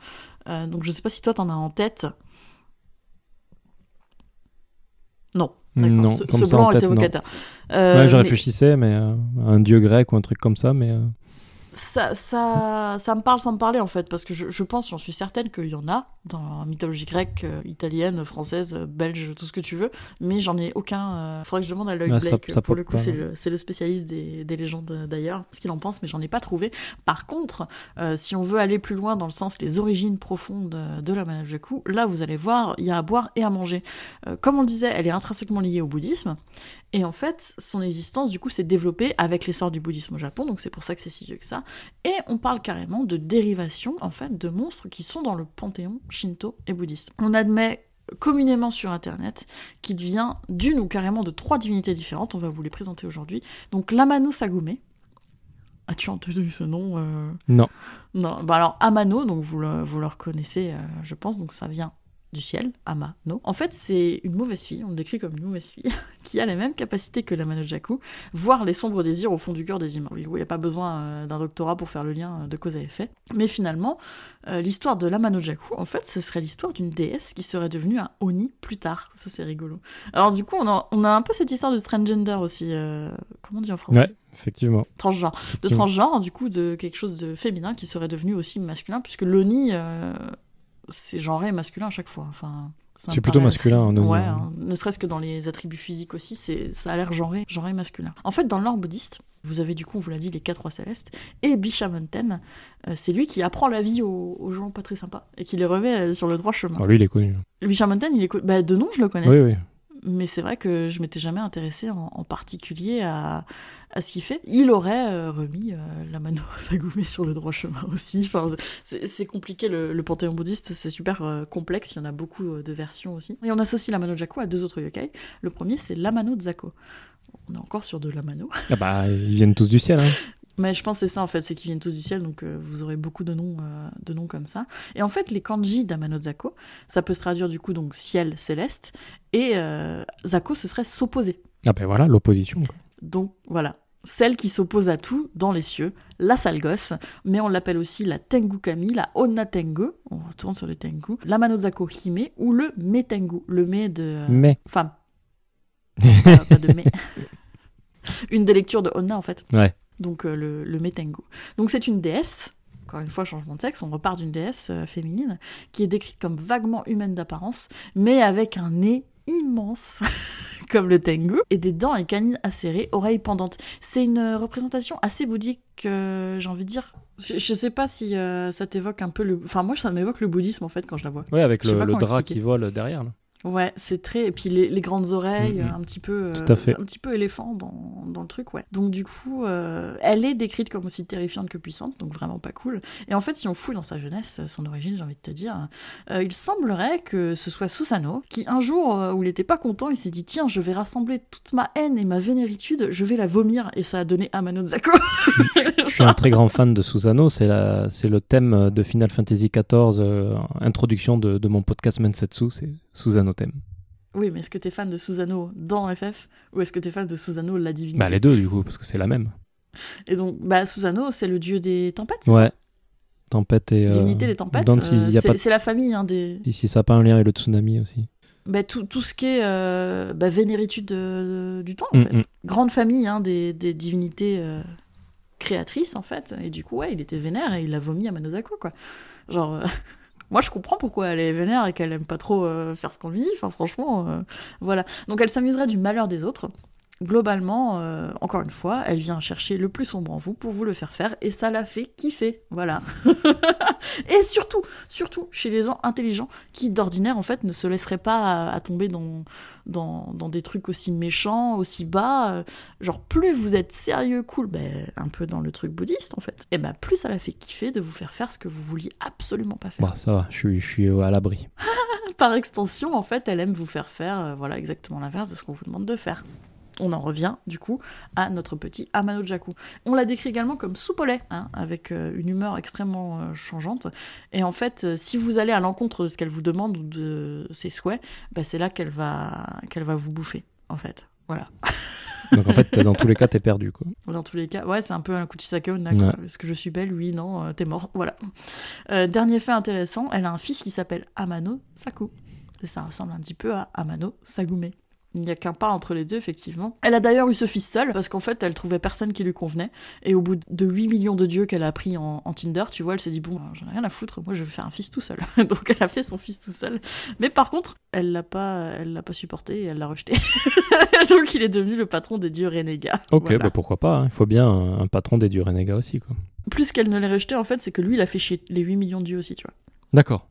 Euh, donc je sais pas si toi t'en as en tête. Non. Non, ce, comme ce ça en blanc tête, non. évocateur. Ouais, je mais- réfléchissais, mais un dieu grec ou un truc comme ça, mais. Ça, ça, ça me parle sans me parler en fait, parce que je, je pense, j'en suis certaine qu'il y en a dans la mythologie grecque, euh, italienne, française, euh, belge, tout ce que tu veux, mais j'en ai aucun. euh, faudrait que je demande à Lloyd Ah, ça- Blake. ça pour le coup, c'est le, le spécialiste des, des légendes euh, d'ailleurs, ce qu'il en pense, mais j'en ai pas trouvé. Par contre, euh, si on veut aller plus loin dans le sens les origines profondes de la Manajaku, là vous allez voir, il y a à boire et à manger. Euh, comme on le disait, elle est intrinsèquement liée au bouddhisme. Et en fait, son existence, du coup, s'est développée avec l'essor du bouddhisme au Japon, donc c'est pour ça que c'est si vieux que ça. Et on parle carrément de dérivation, en fait, de monstres qui sont dans le panthéon shinto et bouddhiste. On admet communément sur Internet qu'il vient d'une ou carrément de trois divinités différentes, on va vous les présenter aujourd'hui. Donc l'Amano Sagume. As-tu entendu ce nom euh? Non. Non, bah alors Amano, donc vous le, vous le reconnaissez, euh, je pense, donc ça vient du ciel, Amano. En fait, c'est une mauvaise fille, on le décrit comme une mauvaise fille, qui a les mêmes capacités que l'Amano Jaku, voir les sombres désirs au fond du cœur des humains. Il n'y a pas besoin euh, d'un doctorat pour faire le lien de cause à effet. Mais finalement, euh, l'histoire de l'Amano Jaku, en fait, ce serait l'histoire d'une déesse qui serait devenue un Oni plus tard. Ça, c'est rigolo. Alors, du coup, on a, on a, un peu cette histoire de transgender aussi. Euh, comment on dit en français? Ouais, effectivement. Transgenre. De transgenre, du coup, de quelque chose de féminin qui serait devenu aussi masculin, puisque l'Oni c'est genré masculin à chaque fois. Enfin, c'est plutôt masculin. Hein, ouais, hein. ne serait-ce que dans les attributs physiques aussi, c'est ça a l'air genré, genré masculin. En fait, dans l'art bouddhiste, vous avez du coup, on vous l'a dit, les quatre rois célestes, et Bishamonten, euh, c'est lui qui apprend la vie aux, gens pas très sympas et qui les remet euh, sur le droit chemin. Alors lui, il est connu. Bishamonten, il est connu. Bah, de nom, je le connais. Oui, oui mais c'est vrai que je m'étais jamais intéressée en, particulier à, à, ce qu'il fait. Il aurait euh, remis euh, la mano Sagumé sur le droit chemin aussi. Enfin, c'est compliqué le, panthéon bouddhiste, c'est super euh, complexe, il y en a beaucoup de versions aussi. Et on associe la mano Jaku à deux autres yokai. Le premier, c'est l'Amano Zako. On est encore sur de l'Amano. Ah bah, ils viennent tous du ciel. Hein. Mais je pense que c'est ça en fait, c'est qu'ils viennent tous du ciel, donc euh, vous aurez beaucoup de noms, euh, de noms comme ça. Et en fait, les kanji d'Amanozako, ça peut se traduire du coup donc ciel céleste, et euh, Zako ce serait s'opposer. Ah ben voilà, l'opposition. Donc voilà, celle qui s'oppose à tout dans les cieux, la sale gosse, mais on l'appelle aussi la Tengu Kami, la Onna Tengu, on retourne sur le Tengu, la Manozako Hime ou le Metengu, le Me de mais. femme. pas de. Une des lectures de Onna en fait. Ouais donc euh, le, le Metengu. Donc c'est une déesse, encore une fois changement de sexe, on repart d'une déesse euh, féminine, qui est décrite comme vaguement humaine d'apparence, mais avec un nez immense, comme le Tengu, et des dents et canines acérées, oreilles pendantes. C'est une représentation assez bouddhique, euh, j'ai envie de dire. Je, sais pas si ça t'évoque un peu le... Enfin moi ça m'évoque le bouddhisme en fait quand je la vois. Oui avec le, le drap qui vole derrière. Là. Ouais, c'est très. Et puis les, grandes oreilles, mm-hmm. un petit peu. Tout à fait. Un petit peu éléphant dans, dans le truc, ouais. Donc du coup, euh, elle est décrite comme aussi terrifiante que puissante, donc vraiment pas cool. Et en fait, si on fouille dans sa jeunesse, son origine, j'ai envie de te dire, euh, il semblerait que ce soit Susano qui, un jour euh, où il était pas content, il s'est dit tiens, je vais rassembler toute ma haine et ma vénéritude, je vais la vomir, et ça a donné Amano Zako. je suis un très grand fan de Susano, c'est la... le thème de Final Fantasy XIV, introduction de, de mon podcast Mensetsu, c'est Susano thème. Oui, mais est-ce que t'es fan de Susano dans FF ou est-ce que t'es fan de Susano la divinité? Bah les deux du coup, parce que c'est la même. Et donc, bah Susano, c'est le dieu des tempêtes, c'est ouais. Tempête et. Euh... Divinité des tempêtes. Euh, c'est la famille hein, des. Si, ça n'a pas un lien avec le tsunami aussi. Bah, tout, tout, ce qui est euh, bah, vénéritude du temps, en mm, fait. Mm. Grande famille hein, des, des, divinités euh, créatrices, en fait. Et du coup, ouais, il était vénère et il a vomi à Manosako, quoi. Genre. Moi, je comprends pourquoi elle est vénère et qu'elle aime pas trop euh, faire ce qu'on lui dit. Enfin, franchement, euh, voilà. Donc, elle s'amuserait du malheur des autres. Globalement, euh, encore une fois, elle vient chercher le plus sombre en vous pour vous le faire faire et ça la fait kiffer. Voilà. et surtout, surtout chez les gens intelligents qui, d'ordinaire, en fait, ne se laisseraient pas à tomber dans, dans, dans, des trucs aussi méchants, aussi bas. Euh, genre, plus vous êtes sérieux, cool, ben, un peu dans le truc bouddhiste en fait, et ben plus ça la fait kiffer de vous faire faire ce que vous vouliez absolument pas faire. Bah, ça va, je suis, je suis à l'abri. Par extension, en fait, elle aime vous faire faire euh, voilà, exactement l'inverse de ce qu'on vous demande de faire on en revient du coup à notre petit Amano Jaku. On la décrit également comme soupe au lait, hein, avec euh, une humeur extrêmement euh, changeante. Et en fait, euh, si vous allez à l'encontre de ce qu'elle vous demande ou de ses souhaits, bah, c'est là qu'elle va, qu'elle va vous bouffer, en fait. Voilà. Donc en fait, dans tous les cas, t'es perdu, quoi. Dans tous les cas, ouais, c'est un peu un coup de Est-ce que je suis belle Oui, non, t'es mort. Voilà. dernier fait intéressant, elle a un fils qui s'appelle Amano Saku. Et ça ressemble un petit peu à Amano Sagume. Il n'y a qu'un pas entre les deux, effectivement. Elle a d'ailleurs eu ce fils seul, parce qu'en fait, elle trouvait personne qui lui convenait. Et au bout de 8 millions de dieux qu'elle a pris en, Tinder, tu vois, elle s'est dit, bon, j'en ai rien à foutre, moi je vais faire un fils tout seul. Donc elle a fait son fils tout seul. Mais par contre, elle l'a pas, elle l'a pas supporté et elle l'a rejeté. Donc il est devenu le patron des dieux renégats. Ok, bah pourquoi pas, hein. il faut bien un, patron des dieux renégats aussi, quoi. Plus qu'elle ne l'ait rejeté, en fait, c'est que lui, il a fait chier les 8 millions de dieux aussi, tu vois. D'accord.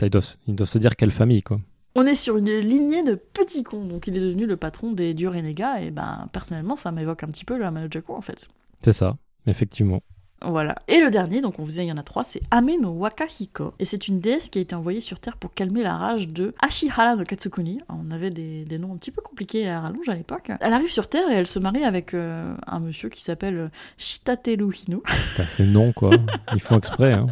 Il doit, il doit se dire quelle famille, quoi on est sur une lignée de petits cons, donc il est devenu le patron des dieux renégats, et ben personnellement ça m'évoque un petit peu le Hamanojaku en fait. C'est ça, effectivement. Voilà. Et le dernier, donc on vous disait il y en a trois, c'est Ame no Wakahiko. Et c'est une déesse qui a été envoyée sur Terre pour calmer la rage de Ashihara no Katsukuni. On avait des, noms un petit peu compliqués à rallonge à l'époque. Elle arrive sur Terre et elle se marie avec euh, un monsieur qui s'appelle Shitateru Hinu. C'est nom quoi. Ils font exprès. Hein.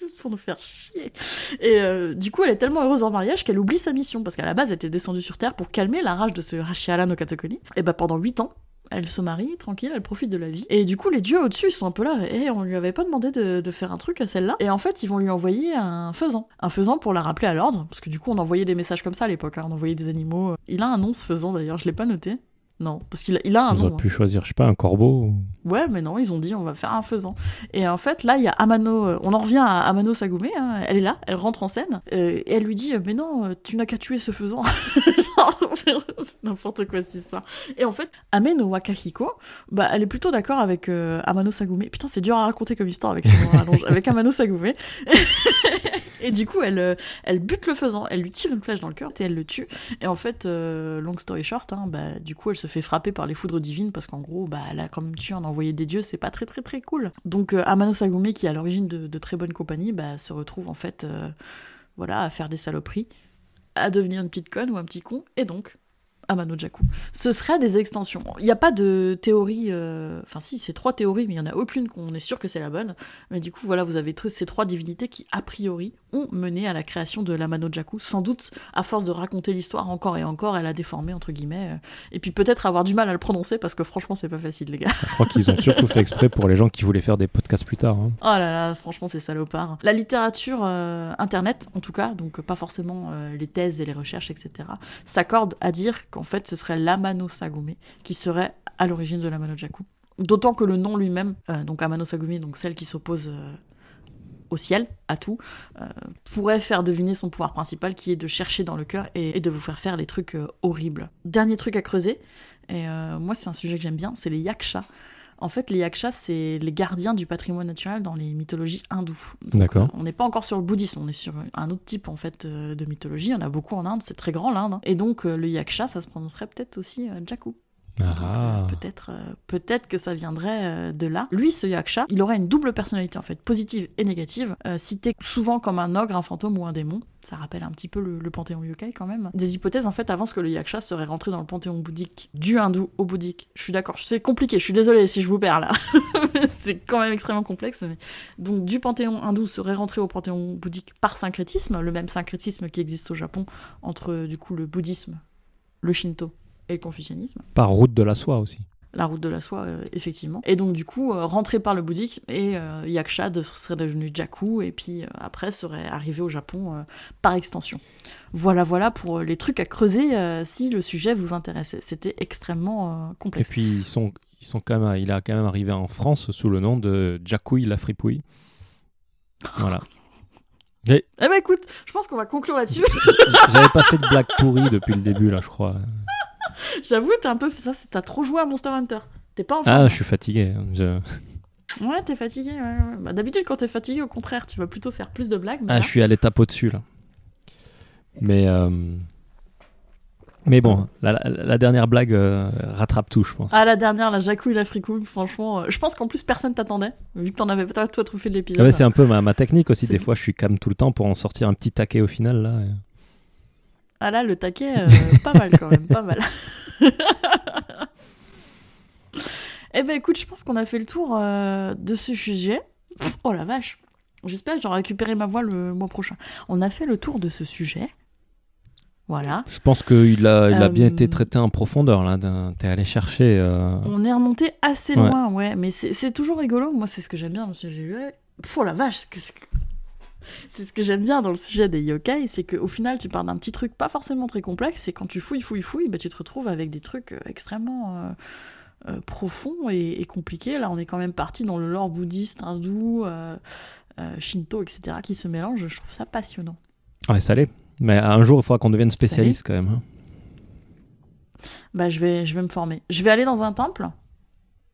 Juste pour nous faire chier. Et euh, du coup, elle est tellement heureuse en mariage qu'elle oublie sa mission, parce qu'à la base, elle était descendue sur Terre pour calmer la rage de ce Rashiala no Katakoni. Et bah pendant 8 ans, elle se marie tranquille, elle profite de la vie. Et du coup, les dieux au-dessus, ils sont un peu là. Et on lui avait pas demandé de, de faire un truc à celle-là. Et en fait, ils vont lui envoyer un faisan. Un faisan pour la rappeler à l'ordre. Parce que du coup, on envoyait des messages comme ça à l'époque. hein. On envoyait des animaux. Il a un nom, ce faisan d'ailleurs, je l'ai pas noté. Non, parce qu'il a, il a un On nom. aurait hein. pu choisir, je sais pas, un corbeau. ou- Ouais, mais non, ils ont dit on va faire un faisan. Et en fait, là, il y a Amano. euh, on en revient à Amano Sagome. hein, elle est là, elle rentre en scène. euh, et elle lui dit Mais non, euh, tu n'as qu'à tuer ce faisan. Genre, c'est n'importe quoi cette histoire. Et en fait, Ame no Wakahiko, bah, elle est plutôt d'accord avec euh, Amano Sagome. Putain, c'est dur à raconter comme histoire avec, ces avec Amano Sagome. et du coup, elle, euh, elle bute le faisan, elle lui tire une flèche dans le cœur et elle le tue. Et en fait, euh, long story short, hein, bah, du coup, elle se fait frapper par les foudres divines parce qu'en gros, bah, quand même tué un envoyé des dieux, c'est pas très très très cool. Donc, euh, Amano Sagome, qui est à l'origine de, très bonne compagnie, bah, se retrouve en fait euh, voilà, à faire des saloperies, à devenir une petite conne ou un petit con, et donc. Amano Jaku. Ce serait des extensions. Il n'y a pas de théorie. euh, Enfin, si, c'est trois théories, mais il n'y en a aucune qu'on est sûr que c'est la bonne. Mais du coup, voilà, vous avez ces trois divinités qui, a priori, ont mené à la création de l'Amano Jaku. Sans doute, à force de raconter l'histoire encore et encore, elle a déformé, entre guillemets. euh, Et puis peut-être avoir du mal à le prononcer, parce que franchement, c'est pas facile, les gars. Je crois qu'ils ont surtout fait exprès pour les gens qui voulaient faire des podcasts plus tard. hein. Oh là là, franchement, c'est salopard. La littérature euh, internet, en tout cas, donc pas forcément euh, les thèses et les recherches, etc., s'accorde à dire qu'en fait, ce serait l'Amano Sagome qui serait à l'origine de l'Amano Jaku. D'autant que le nom lui-même, euh, donc Amano Sagome, donc celle qui s'oppose euh, au ciel, à tout, euh, pourrait faire deviner son pouvoir principal qui est de chercher dans le cœur et, et de vous faire faire les trucs euh, horribles. Dernier truc à creuser, et euh, moi c'est un sujet que j'aime bien, c'est les yakshas. En fait, les yakshas, c'est les gardiens du patrimoine naturel dans les mythologies hindoues. D'accord. on n'est pas encore sur le bouddhisme, on est sur un autre type en fait de mythologie. Il y en a beaucoup en Inde, c'est très grand l'Inde. Et donc le yaksha, ça se prononcerait peut-être aussi Jaku. Donc, Ah. euh, peut-être, euh, peut-être que ça viendrait euh, de là. Lui, ce yaksha, il aurait une double personnalité en fait, positive et négative, euh, cité souvent comme un ogre, un fantôme ou un démon. Ça rappelle un petit peu le, le panthéon yokai quand même. Des hypothèses en fait avancent que le yaksha serait rentré dans le panthéon bouddhique du hindou au bouddhique. Je suis d'accord, c'est compliqué. Je suis désolée si je vous perds là. c'est quand même extrêmement complexe. mais- Donc du panthéon hindou serait rentré au panthéon bouddhique par syncrétisme, le même syncrétisme qui existe au Japon entre du coup le bouddhisme, le shinto et le confucianisme Par route de la soie aussi. la route de la soie, euh, effectivement. Et donc, du coup, euh, rentré par le bouddhique, et euh, Yaksha de- serait devenu Jaku, et puis euh, après serait arrivé au Japon par extension. Voilà, voilà pour les trucs à creuser si le sujet vous intéressait. C'était extrêmement euh, Et complexe. puis ils sont, ils sont quand même, il a quand même arrivé en France sous le nom de Jacouille la fripouille. Voilà. Eh ben écoute, je pense qu'on va conclure là-dessus. J'avais pas fait de blague pourrie depuis le début là, je crois. J'avoue, t'as un peu fait ça, t'as trop joué à Monster Hunter. T'es pas en Ah, je suis fatigué. Je... Ouais, t'es fatigué. ouais, ouais. Bah, D'habitude, quand t'es fatigué, au contraire, tu vas plutôt faire plus de blagues. mais Ah, là- je suis à l'étape au-dessus là. Mais euh, mais bon, la, la- la dernière blague euh, rattrape tout, je pense. Ah, la dernière, la Jacou et la Fricouille, franchement, euh, je pense qu'en plus personne t'attendait, vu que t'en avais pas toi trouvé de Ah l'épisode. ouais, c'est un peu ma, ma technique aussi. Des fois, je suis calme tout le temps pour en sortir un petit taquet au final là. et- Ah là, le taquet, euh, pas mal quand même, pas mal. eh ben écoute, je pense qu'on a fait le tour euh, de ce sujet. Pff, Oh la vache. J'espère que j'aurai récupéré ma voix le mois prochain. On a fait le tour de ce sujet. Voilà. Je pense qu'il a, il a bien Euh, été traité en profondeur là. T'es allé chercher. euh, On est remonté assez Ouais. loin, ouais. Mais c'est toujours rigolo. Moi, c'est ce que j'aime bien dans le sujet. Ouais. Pff, Oh la vache. C'est ce que j'aime bien dans le sujet des yokai, c'est qu'au final, tu pars d'un petit truc pas forcément très complexe, et quand tu fouilles, fouilles, fouilles, bah, tu te retrouves avec des trucs euh, extrêmement euh, euh, profonds et, et compliqués. Là, on est quand même parti dans le lore bouddhiste, hindou, euh, shinto, etc., qui se mélangent. Je trouve ça passionnant. Ouais, ça l'est. Mais un jour, il faudra qu'on devienne spécialiste quand même. hein. Bah, je vais, je vais me former. Je vais aller dans un temple.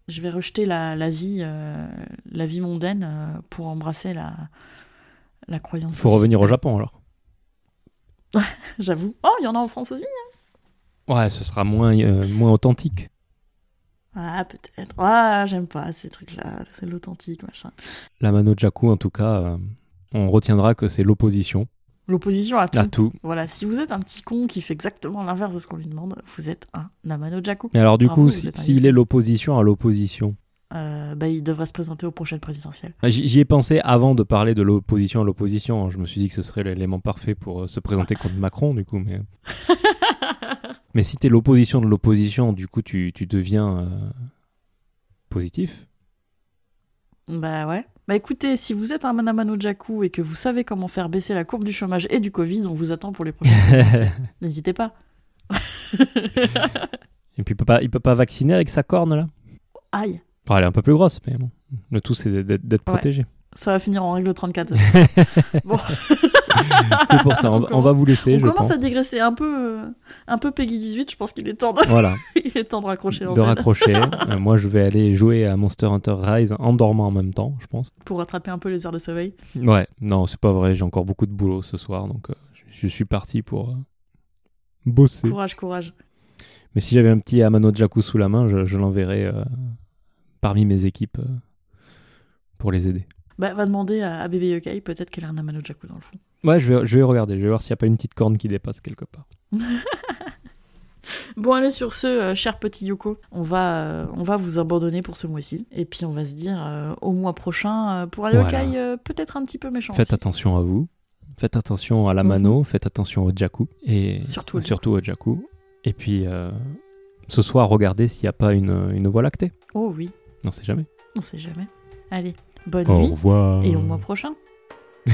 Je vais rejeter la, la vie, euh, la vie mondaine euh, pour embrasser la, la croyance. Il faut bouddhiste. revenir au Japon alors. J'avoue. Oh, il y en a en France aussi. Ouais, ce sera moins, euh, moins authentique. Ah, peut-être. Ah, j'aime pas ces trucs-là. C'est l'authentique, machin. La Mano Jaku, en tout cas, euh, on retiendra que c'est l'opposition L'opposition à tout. à tout. Voilà, si vous êtes un petit con qui fait exactement l'inverse de ce qu'on lui demande, vous êtes un Namano Jaku. Mais alors, du Bravo, coup, si- s'il yokai. est l'opposition à l'opposition, euh, bah, il devrait se présenter aux prochaines présidentielles. J'y ai pensé avant de parler de l'opposition à l'opposition. Je me suis dit que ce serait l'élément parfait pour euh, se présenter contre Macron, du coup. Mais, mais si t'es l'opposition de l'opposition, du coup, tu, tu deviens euh, positif. Bah ouais. Bah écoutez, si vous êtes un Manamano Jaku et que vous savez comment faire baisser la courbe du chômage et du Covid, on vous attend pour les prochaines. N'hésitez pas. Et puis il peut pas, il peut pas vacciner avec sa corne là? Aïe, Bon, elle est un peu plus grosse, mais bon. Le tout c'est d'être Ouais. protégé. ça va finir en règle 34. bon, C'est pour ça, on, va- on va vous laisser, on je commence pense. à digresser un peu, euh, un peu Peggy 18. Je pense qu'il est temps de, Voilà, il est temps de raccrocher de raccrocher. Euh, moi, je vais aller jouer à Monster Hunter Rise en dormant en même temps, je pense. pour rattraper un peu les heures de sommeil. Ouais, non, c'est pas vrai. J'ai encore beaucoup de boulot ce soir, donc euh, je, je suis parti pour euh, bosser. Courage, courage. Mais si j'avais un petit Amano Jaku sous la main, je, je l'enverrais parmi mes équipes euh, pour les aider. Bah, va demander à, à Bébé Yokai, peut-être qu'elle a un Amano Jaku dans le fond. Ouais, je vais, je vais regarder. Je vais voir s'il n'y a pas une petite corne qui dépasse quelque part. Bon, allez, sur ce, euh, cher petit Yoko, on va, euh, on va vous abandonner pour ce mois-ci. Et puis, on va se dire euh, au mois prochain pour un Voilà. Yokai peut-être un petit peu méchant. Faites aussi. attention à vous. Faites attention à la mano. Faites attention au Jaku. Et Surtout au surtout au Jaku. Et puis, ce soir, regardez s'il n'y a pas une, une voie lactée. Oh oui, On sait jamais. on sait jamais. Allez, bonne Au nuit revoir. et au mois prochain.